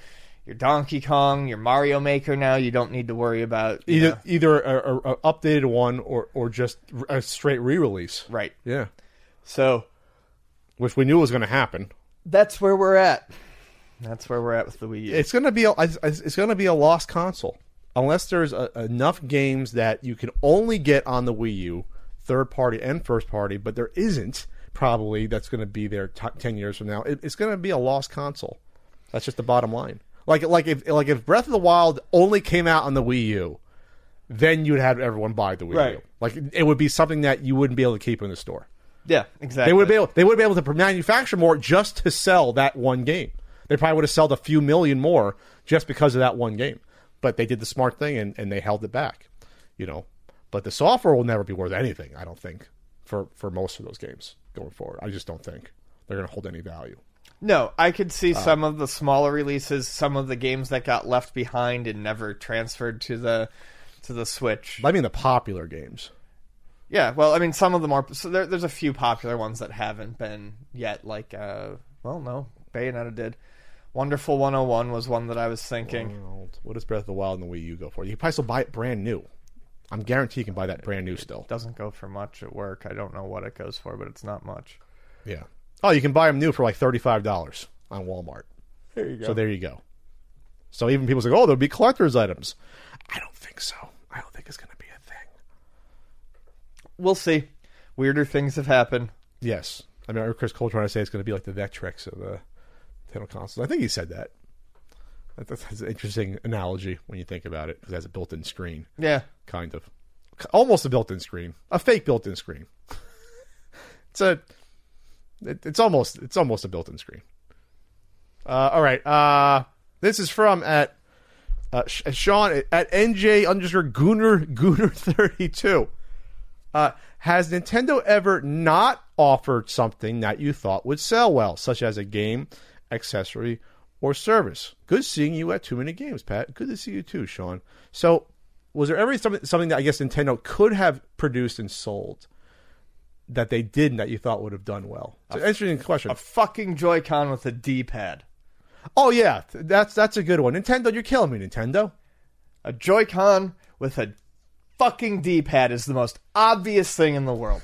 Speaker 2: your Donkey Kong, your Mario Maker. Now you don't need to worry about
Speaker 1: Either
Speaker 2: know-
Speaker 1: either a, a, a updated one or or just a straight re-release.
Speaker 2: right.
Speaker 1: Yeah,
Speaker 2: So
Speaker 1: which we knew was going to happen.
Speaker 2: that's where we're at. That's where we're at with the Wii U.
Speaker 1: It's going to be a, it's going to be a lost console unless there's a, enough games that you can only get on the Wii U, third party and first party, but there isn't probably that's going to be there t- ten years from now. It, it's going to be a lost console. That's just the bottom line. Like like if like if Breath of the Wild only came out on the Wii U, then you'd have everyone buy the Wii
Speaker 2: Right.
Speaker 1: U. Like it would be something that you wouldn't be able to keep in the store.
Speaker 2: yeah, exactly.
Speaker 1: They would be able they would be able to manufacture more just to sell that one game. They probably would have sold a few million more just because of that one game. But they did the smart thing and, and they held it back. You know. But the software will never be worth anything, I don't think, for, for most of those games going forward. I just don't think they're gonna hold any value.
Speaker 2: No, I could
Speaker 1: Uh.
Speaker 2: see some of the smaller releases, some of the games that got left behind and never transferred to the to the Switch.
Speaker 1: I mean the popular games.
Speaker 2: Yeah, well, I mean, some of the more so there, there's a few popular ones that haven't been yet. Like, uh, well, no, Bayonetta did. Wonderful 101 was one that I was thinking.
Speaker 1: Well, What does Breath of the Wild and the Wii U go for? You can probably still buy it brand new. I'm guaranteed you can buy that brand new still.
Speaker 2: Doesn't go for much at work. I don't know what it goes for, but it's not much.
Speaker 1: Yeah. Oh, you can buy them new for like thirty-five dollars on Walmart.
Speaker 2: There you go.
Speaker 1: So there you go. So even people say, "Oh, there'll be collector's items." I don't think so. I don't think it's going to be a thing.
Speaker 2: we'll see. Weirder things have happened.
Speaker 1: Yes, I mean, I heard Chris Cole trying to say it's going to be like the Vectrex of the Nintendo consoles. I think he said that. That- That's an interesting analogy when you think about it, because it has a built-in screen,
Speaker 2: Yeah.
Speaker 1: kind of, almost a built-in screen, a fake built-in screen. it's a, it, it's almost, it's almost a built-in screen. Uh, all right, uh, this is from at uh, Sean at NJ underscore Gooner Gooner thirty two. Uh, has Nintendo ever not offered something that you thought would sell well, such as a game, accessory, or service? Good seeing you at Too Many Games, Pat. Good to see you too, Sean. So, was there ever something, something that I guess Nintendo could have produced and sold that they didn't that you thought would have done well? It's an interesting question.
Speaker 2: A fucking Joy-Con with a D-pad.
Speaker 1: oh yeah, that's that's a good one. Nintendo, you're killing me, Nintendo.
Speaker 2: A Joy-Con with a fucking D-pad is the most obvious thing in the world.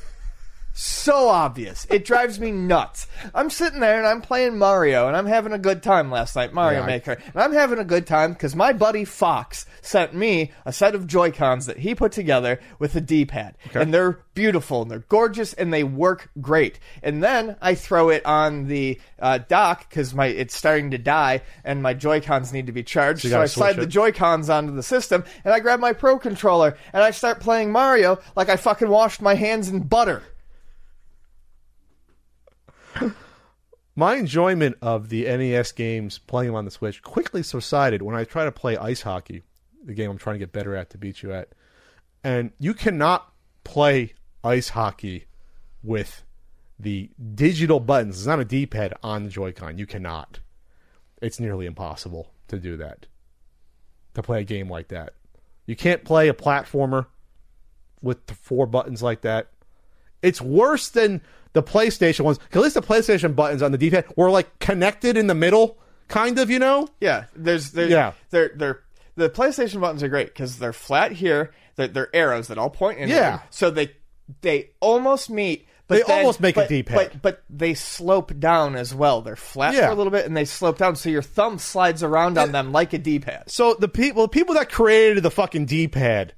Speaker 2: So obvious. It drives me nuts. I'm sitting there and I'm playing Mario and I'm having a good time last night, Mario
Speaker 1: Yeah,
Speaker 2: Maker. And I'm having a good time because my buddy Fox sent me a set of Joy-Cons that he put together with a D-pad. And they're beautiful and they're gorgeous and they work great. And then I throw it on the uh, dock because my it's starting to die and my Joy-Cons need to be charged.
Speaker 1: you
Speaker 2: So, I slide the
Speaker 1: it.
Speaker 2: Joy Cons onto the system, and I grab my Pro controller and I start playing Mario like I fucking washed my hands in butter.
Speaker 1: My enjoyment of the NES games playing them on the Switch quickly subsided when I try to play ice hockey, the game I'm trying to get better at to beat you at. And you cannot play ice hockey with the digital buttons. It's not a D pad on the Joy-Con. You cannot. It's nearly impossible to do that. To play a game like that. You can't play a platformer with four buttons like that. It's worse than the PlayStation ones, At least the PlayStation buttons on the D-pad were like connected in the middle, kind of. You know?
Speaker 2: Yeah, there's there's
Speaker 1: Yeah.
Speaker 2: they're they're the PlayStation buttons are great because they're flat here. They're, they're arrows that all point in.
Speaker 1: Yeah.
Speaker 2: so they they almost meet. But
Speaker 1: They
Speaker 2: then-
Speaker 1: almost make a
Speaker 2: but,
Speaker 1: D-pad.
Speaker 2: but but they slope down as well. They're flat
Speaker 1: Yeah.
Speaker 2: for a little bit and they slope down, so your thumb slides around on them like a D-pad.
Speaker 1: So the people, the people that created the fucking D-pad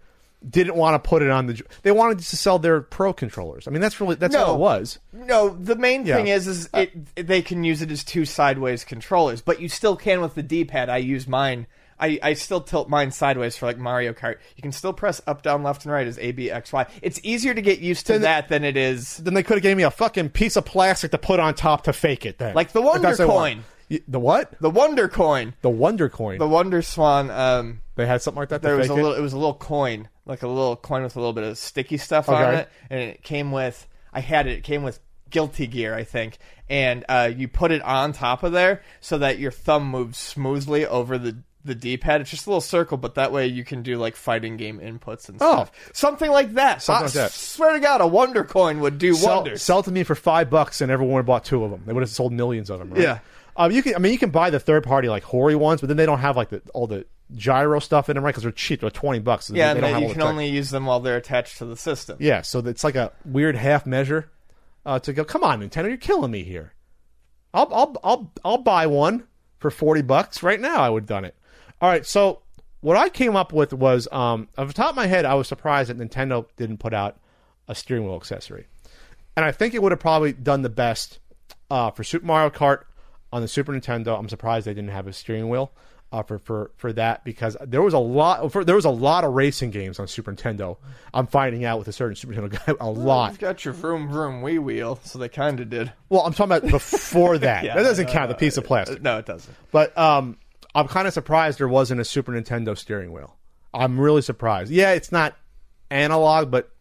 Speaker 1: didn't want to put it on the. They wanted to sell their Pro controllers. I mean, that's really that's
Speaker 2: No.
Speaker 1: all it was.
Speaker 2: No, the main thing
Speaker 1: Yeah.
Speaker 2: is, is it they can use it as two sideways controllers, but you still can with the D-pad. I use mine. I, I still tilt mine sideways for like Mario Kart. You can still press up, down, left, and right as A, B, X, Y. It's easier to get used to
Speaker 1: Then-
Speaker 2: that than it is
Speaker 1: Then they could have gave me a fucking piece of plastic to put on top to fake it. Then,
Speaker 2: Like the Wonder. Coin.
Speaker 1: The what?
Speaker 2: the Wonder Coin,
Speaker 1: The Wonder Coin.
Speaker 2: the Wonder Swan. Um,
Speaker 1: they had something like that.
Speaker 2: There was a
Speaker 1: it?
Speaker 2: little. It was a little coin, like a little coin with a little bit of sticky stuff on
Speaker 1: Okay.
Speaker 2: it, and it came with. I had it. It came with Guilty Gear, I think, and uh, you put it on top of there so that your thumb moves smoothly over the the D-pad. It's just a little circle, but that way you can do like fighting game inputs and
Speaker 1: Oh.
Speaker 2: stuff. Something like that.
Speaker 1: Something
Speaker 2: I
Speaker 1: like that.
Speaker 2: Swear to God, a Wonder Coin would do
Speaker 1: sell,
Speaker 2: wonders.
Speaker 1: sell to me for five bucks, and everyone would have bought two of them. They would have sold millions of them. Right?
Speaker 2: Yeah.
Speaker 1: Um, you can. I mean, you can buy the third party like Hori ones, but then they don't have like the all the gyro stuff in them, right? Because they're cheap. They're twenty bucks.
Speaker 2: yeah,
Speaker 1: they
Speaker 2: and
Speaker 1: don't
Speaker 2: then
Speaker 1: have
Speaker 2: you can only use them while they're attached to the system.
Speaker 1: Yeah, so it's like a weird half measure uh, to go. Come on, Nintendo, you're killing me here. I'll I'll I'll I'll buy one for forty bucks right now. I would have done it. All right, so what I came up with was um, off the top of my head, I was surprised that Nintendo didn't put out a steering wheel accessory, and I think it would have probably done the best uh, for Super Mario Kart on the Super Nintendo. I'm surprised they didn't have a steering wheel. Uh, for, for for that because there was a lot for, there was a lot of racing games on Super Nintendo. I'm finding out with a certain Super Nintendo guy a lot.
Speaker 2: You've got your vroom vroom wee wheel, so they kind of did.
Speaker 1: Well, I'm talking about before that.
Speaker 2: Yeah,
Speaker 1: that doesn't
Speaker 2: no,
Speaker 1: count the piece of plastic.
Speaker 2: No, it doesn't.
Speaker 1: But um, I'm kind of surprised there wasn't a Super Nintendo steering wheel. I'm really surprised. Yeah, it's not analog, but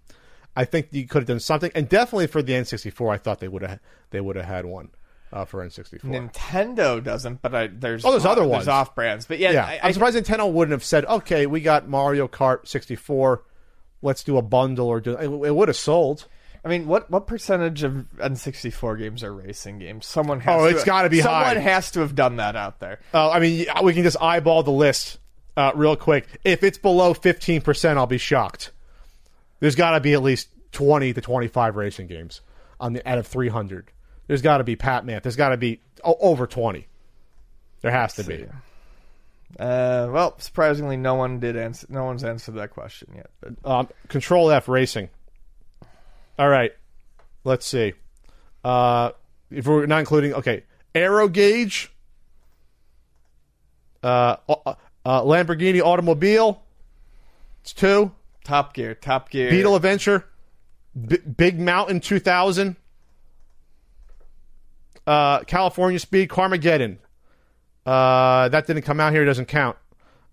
Speaker 1: I think you could have done something. And definitely for the N64, I thought they would have they would have had one uh, for N64.
Speaker 2: Nintendo doesn't, but I, there's
Speaker 1: Oh, there's other ones, there's
Speaker 2: off brands. But yeah,
Speaker 1: yeah,
Speaker 2: I,
Speaker 1: I'm surprised Nintendo wouldn't have said, "Okay, we got Mario Kart 64. Let's do a bundle or do." It, it would have sold.
Speaker 2: I mean, what what percentage of N64 games are racing games? Someone has.
Speaker 1: Oh,
Speaker 2: to,
Speaker 1: it's gotta be
Speaker 2: someone
Speaker 1: high.
Speaker 2: has to have done that out there.
Speaker 1: Uh, I mean, we can just eyeball the list uh, real quick. If it's below 15%, I'll be shocked. There's got to be at least 20 to 25 racing games on the out of 300. There's got to be Pat Math. There's got to be over 20. There has to be.
Speaker 2: Uh, well, surprisingly, no one did answer. No one's answered that question yet. But
Speaker 1: Um, Control F Racing. All right. Let's see. Uh, if we're not including, okay, Aero Gauge, uh, uh, uh, Lamborghini Automobile. It's two.
Speaker 2: Top Gear, Top Gear,
Speaker 1: Beetle Adventure, B- Big Mountain 2000, uh, California Speed, Carmageddon. Uh, that didn't come out here; it doesn't count.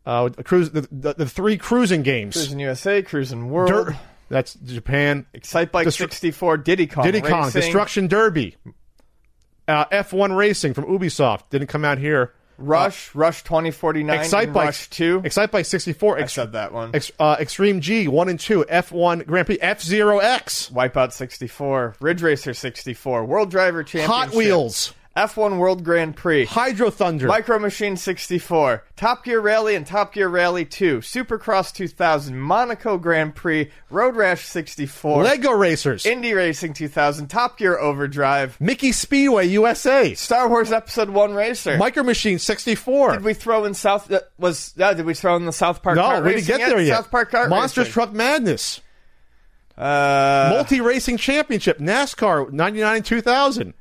Speaker 1: Uh, cruise the, the, the three cruising games.
Speaker 2: Cruis'n USA, Cruis'n World,
Speaker 1: Dirt, that's Japan.
Speaker 2: Excitebike
Speaker 1: Destru-
Speaker 2: 64, Diddy Kong,
Speaker 1: Diddy Kong,
Speaker 2: Racing,
Speaker 1: Destruction Derby, uh, F1 Racing from Ubisoft didn't come out here.
Speaker 2: Rush, Rush 2049,
Speaker 1: Excitebike
Speaker 2: Rush 2.
Speaker 1: Excitebike 64,
Speaker 2: I said that one.
Speaker 1: Ex- uh, Extreme G 1 and 2, F1 Grand Prix, F Zero X,
Speaker 2: Wipeout 64, Ridge Racer 64, World Driver Championship,
Speaker 1: Hot Wheels,
Speaker 2: F1 World Grand Prix,
Speaker 1: Hydro Thunder,
Speaker 2: Micro Machine 64, Top Gear Rally and Top Gear Rally 2, Supercross 2000, Monaco Grand Prix, Road Rash 64,
Speaker 1: Lego Racers,
Speaker 2: Indy Racing 2000, Top Gear Overdrive,
Speaker 1: Mickey Speedway USA,
Speaker 2: Star Wars Episode 1 Racer.
Speaker 1: Micro Machine 64.
Speaker 2: did we throw in South uh, was uh, did we throw in the South Park
Speaker 1: no, we didn't get there yet.
Speaker 2: South Park kart
Speaker 1: Monsters
Speaker 2: racing.
Speaker 1: Truck Madness,
Speaker 2: uh,
Speaker 1: Multi Racing Championship, NASCAR 99 and 2000,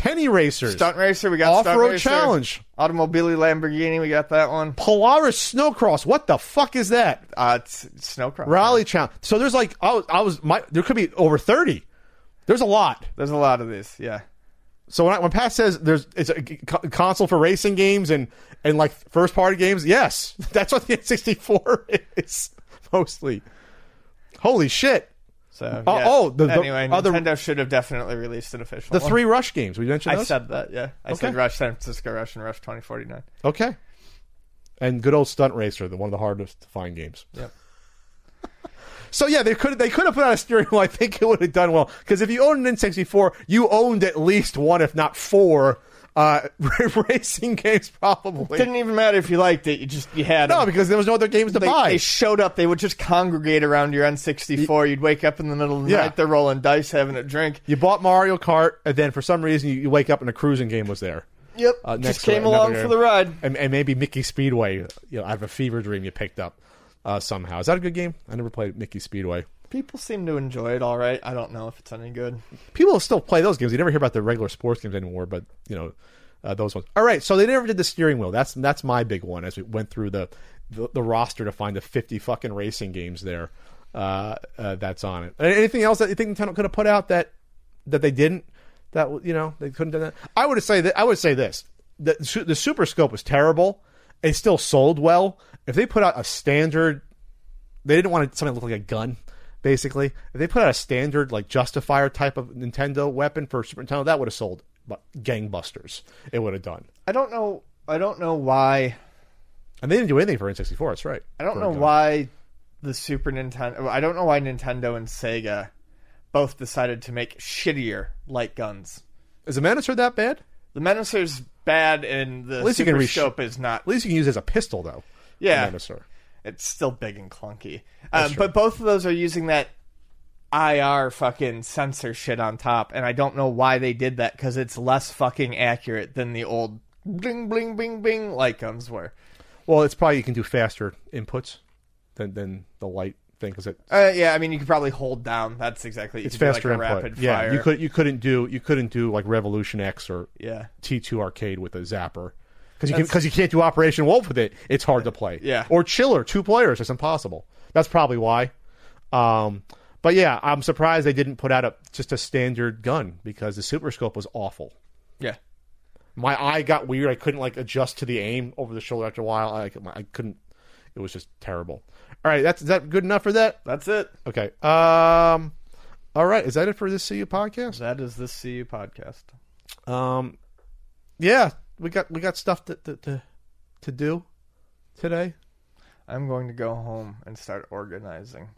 Speaker 1: Penny Racers,
Speaker 2: Stunt Racer, we got
Speaker 1: Off Road Challenge,
Speaker 2: Automobile Lamborghini, we got that one.
Speaker 1: Polaris Snowcross. What the fuck is that?
Speaker 2: Uh, it's, it's Snowcross.
Speaker 1: Rally Challenge. So there's like I was, I was my there could be over 30. There's a lot.
Speaker 2: There's a lot of these, yeah.
Speaker 1: So when, I, when Pat says there's it's a console for racing games and and like first party games, yes, that's what the N64 is mostly. Holy shit!
Speaker 2: So
Speaker 1: Oh,
Speaker 2: yeah.
Speaker 1: oh, the- the
Speaker 2: anyway,
Speaker 1: other-
Speaker 2: Nintendo should have definitely released an official.
Speaker 1: The
Speaker 2: one.
Speaker 1: three Rush games we mentioned.
Speaker 2: I
Speaker 1: Those?
Speaker 2: said that, yeah. I said Rush San Francisco Rush and Rush 2049.
Speaker 1: okay. And good old Stunt Racer, the one of the hardest to find games.
Speaker 2: Yep.
Speaker 1: So yeah, they could they could have put out a steering wheel. I think it would have done well because if you owned an N64, you owned at least one, if not four, uh, racing games. Probably
Speaker 2: Didn't even matter if you liked it. You just you had
Speaker 1: no,
Speaker 2: them.
Speaker 1: because there was no other games to
Speaker 2: They,
Speaker 1: buy.
Speaker 2: they showed up. They would just congregate around your N64. You'd wake up in the middle of the
Speaker 1: Yeah.
Speaker 2: night. They're rolling dice, having a drink.
Speaker 1: You bought Mario Kart, and then for some reason you, you wake up and a cruising game was there,
Speaker 2: Yep.
Speaker 1: Uh, next
Speaker 2: just came along for the ride.
Speaker 1: and, and maybe Mickey Speedway. You know, I have a fever dream you picked up uh, somehow. Is that a good game? I never played Mickey Speedway.
Speaker 2: People seem to enjoy it all right. I don't know if it's any good.
Speaker 1: People still play those games. You never hear about the regular sports games anymore, but you know uh, those ones. All right, so they never did the steering wheel. That's that's my big one as we went through the the, the roster to find the fifty fucking racing games there. Uh, uh, that's on it. Anything else that you think Nintendo could have put out that that they didn't? That you know they couldn't do that. I would say that I would say this: the the Super Scope was terrible. It still sold well. If they put out a standard, they didn't want something that looked like a gun. Basically, if they put out a standard like Justifier type of Nintendo weapon for Super Nintendo, that would have sold but gangbusters. It would have done.
Speaker 2: I don't know. I don't know why.
Speaker 1: And they didn't do anything for N64. That's right.
Speaker 2: I don't know why the Super Nintendo. I don't know why Nintendo and Sega both decided to make shittier light guns.
Speaker 1: Is the Menacer that bad?
Speaker 2: The Menacer's bad, and the at
Speaker 1: least you can
Speaker 2: Super
Speaker 1: resh-
Speaker 2: Scope is not.
Speaker 1: At least you can use it as a pistol, though.
Speaker 2: Yeah,
Speaker 1: The Menacer.
Speaker 2: It's still big and clunky. Um, but both of those are using that IR fucking sensor shit on top, and I don't know why they did that because it's less fucking accurate than the old bling bling bing bing light guns were.
Speaker 1: Well, it's probably you can do faster inputs than than the light thing because it
Speaker 2: Uh, yeah, I mean you could probably hold down. That's exactly. You
Speaker 1: it's
Speaker 2: could do,
Speaker 1: faster
Speaker 2: like a
Speaker 1: input.
Speaker 2: rapid
Speaker 1: yeah,
Speaker 2: fire.
Speaker 1: you could you couldn't do you couldn't do like Revolution X or
Speaker 2: Yeah.
Speaker 1: T2 arcade with a zapper because you can because you can't do Operation Wolf with it. It's hard to play.
Speaker 2: Yeah.
Speaker 1: or Chiller, two players. It's impossible. That's probably why. Um, but yeah, I'm surprised they didn't put out a just a standard gun because the Super Scope was awful.
Speaker 2: Yeah.
Speaker 1: My eye got weird. I couldn't like adjust to the aim over the shoulder after a while. I, I couldn't. It was just terrible. All right, that's is that good enough for that?
Speaker 2: That's it.
Speaker 1: Okay. Um. All right, is that it for this CU podcast?
Speaker 2: That is this CU podcast.
Speaker 1: Um. Yeah, we got we got stuff to to to, to do today.
Speaker 2: I'm going to go home and start organizing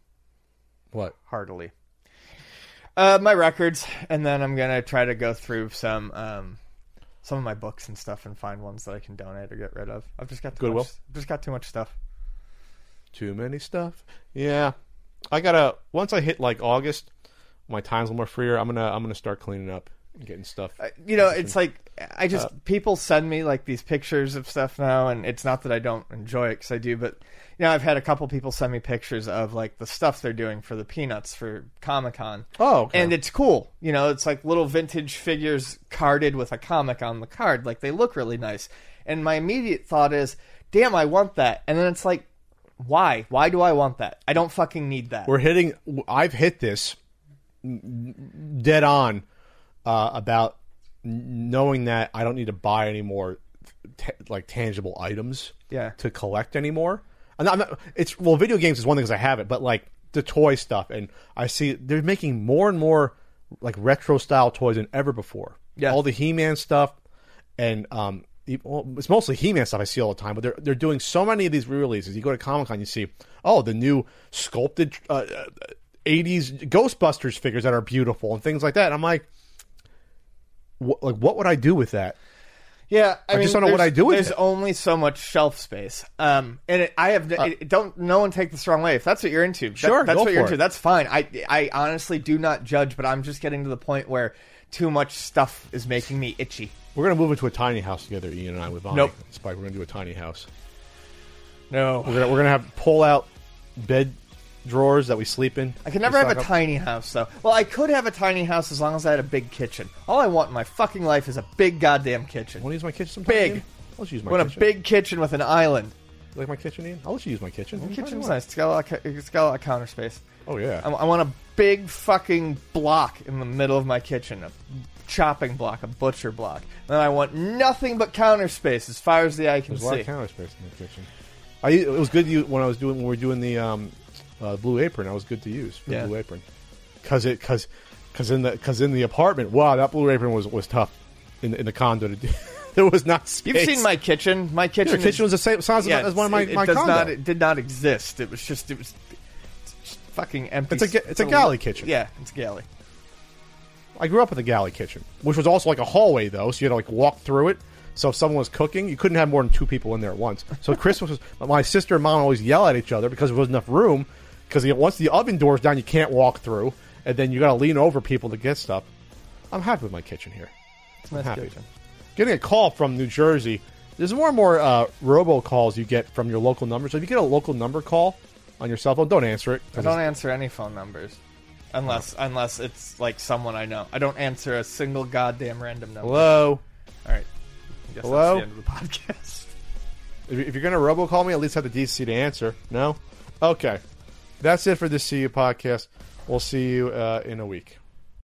Speaker 1: What?
Speaker 2: heartily. Uh, my records, and then I'm gonna try to go through some um, some of my books and stuff and find ones that I can donate or get rid of. I've just got too
Speaker 1: Goodwill?
Speaker 2: much. I've just got too much stuff.
Speaker 1: Too many stuff. Yeah, I gotta. Once I hit like August, my time's a little more freer. I'm gonna I'm gonna start cleaning up and getting stuff.
Speaker 2: Uh, you know, it's like I just people send me like these pictures of stuff now, and it's not that I don't enjoy it because I do, but you know, I've had a couple people send me pictures of like the stuff they're doing for the Peanuts for Comic Con.
Speaker 1: Oh, okay.
Speaker 2: and it's cool. You know, it's like little vintage figures carded with a comic on the card. Like they look really nice. And my immediate thought is, damn, I want that. And then it's like, why? Why do I want that? I don't fucking need that.
Speaker 1: We're hitting. I've hit this dead on uh, about knowing that I don't need to buy any more t- like tangible items.
Speaker 2: Yeah.
Speaker 1: To collect anymore. I'm not, I'm not- it's well, video games is one thing because I have it, but like the toy stuff, and I see they're making more and more like retro style toys than ever before.
Speaker 2: Yeah.
Speaker 1: All the He-Man stuff, and um, well, it's mostly He-Man stuff I see all the time. But they're they're doing so many of these re-releases. You go to Comic Con, you see, oh, the new sculpted uh, uh, '80s Ghostbusters figures that are beautiful and things like that. And I'm like, wh- like, what would I do with that?
Speaker 2: Yeah, I, mean,
Speaker 1: just don't know what I do with it.
Speaker 2: There's
Speaker 1: it.
Speaker 2: only so much shelf space, um, and it, I have it, don't. No one take this the wrong way. If that's what you're into, that-
Speaker 1: Sure,
Speaker 2: that's
Speaker 1: go
Speaker 2: what you're
Speaker 1: for
Speaker 2: into.
Speaker 1: it.
Speaker 2: That's fine. I I honestly do not judge, but I'm just getting to the point where too much stuff is making me itchy.
Speaker 1: We're gonna move into a tiny house together, Ian and I, with Bonnie.
Speaker 2: Nope.
Speaker 1: Spike, we're gonna do a tiny house.
Speaker 2: No,
Speaker 1: We're gonna we're gonna have pull out bed drawers that we sleep in.
Speaker 2: I could never have a
Speaker 1: up-
Speaker 2: tiny house though. Well, I could have a tiny house as long as I had a big kitchen. All I want in my fucking life is a big goddamn kitchen.
Speaker 1: Want to use my kitchen sometime?
Speaker 2: Big.
Speaker 1: Ian? I'll you use
Speaker 2: I
Speaker 1: my
Speaker 2: want a big kitchen with an island.
Speaker 1: You like my kitchen, Ian? I'll let you use my kitchen.
Speaker 2: The kitchen's nice. It's got a lot. Of, it's got a lot of counter space.
Speaker 1: Oh yeah.
Speaker 2: I, I want a big fucking block in the middle of my kitchen, a chopping block, a butcher block. And I want nothing but counter space as far as the eye can
Speaker 1: There's a lot
Speaker 2: see.
Speaker 1: of counter space in the kitchen. I it was good when I was doing when we were doing the um, uh, blue apron. I was good to use for
Speaker 2: Yeah.
Speaker 1: blue apron because it because because in the because in the apartment, wow, that blue apron was was tough in in the condo to do. there was not space.
Speaker 2: You've seen my kitchen. My kitchen.
Speaker 1: Your
Speaker 2: is-
Speaker 1: kitchen was the same size
Speaker 2: yeah,
Speaker 1: as one of my
Speaker 2: it, it
Speaker 1: my
Speaker 2: does
Speaker 1: condo.
Speaker 2: not. It did not exist. It was just. It was just fucking empty.
Speaker 1: It's a it's a galley kitchen.
Speaker 2: Yeah, it's a galley.
Speaker 1: I grew up with a galley kitchen, which was also like a hallway though, so you had to like walk through it. So if someone was cooking, you couldn't have more than two people in there at once. So Christmas was my sister and mom always yell at each other because there wasn't enough room. Because once the oven door's down, you can't walk through, and then you got to lean over people to get stuff. I'm happy with my kitchen here.
Speaker 2: It's nice
Speaker 1: happy.
Speaker 2: kitchen.
Speaker 1: Getting a call from New Jersey. There's more and more uh, robocalls you get from your local number. So if you get a local number call on your cell phone, don't answer it.
Speaker 2: I don't answer any phone numbers. Unless unless it's like someone I know. I don't answer a single goddamn random number.
Speaker 1: Hello.
Speaker 2: All right. I guess
Speaker 1: Hello?
Speaker 2: That's the end of the podcast.
Speaker 1: If you're going to robocall me, at least have the decency to answer. No? Okay. That's it for this See You podcast. We'll see you uh, in a week.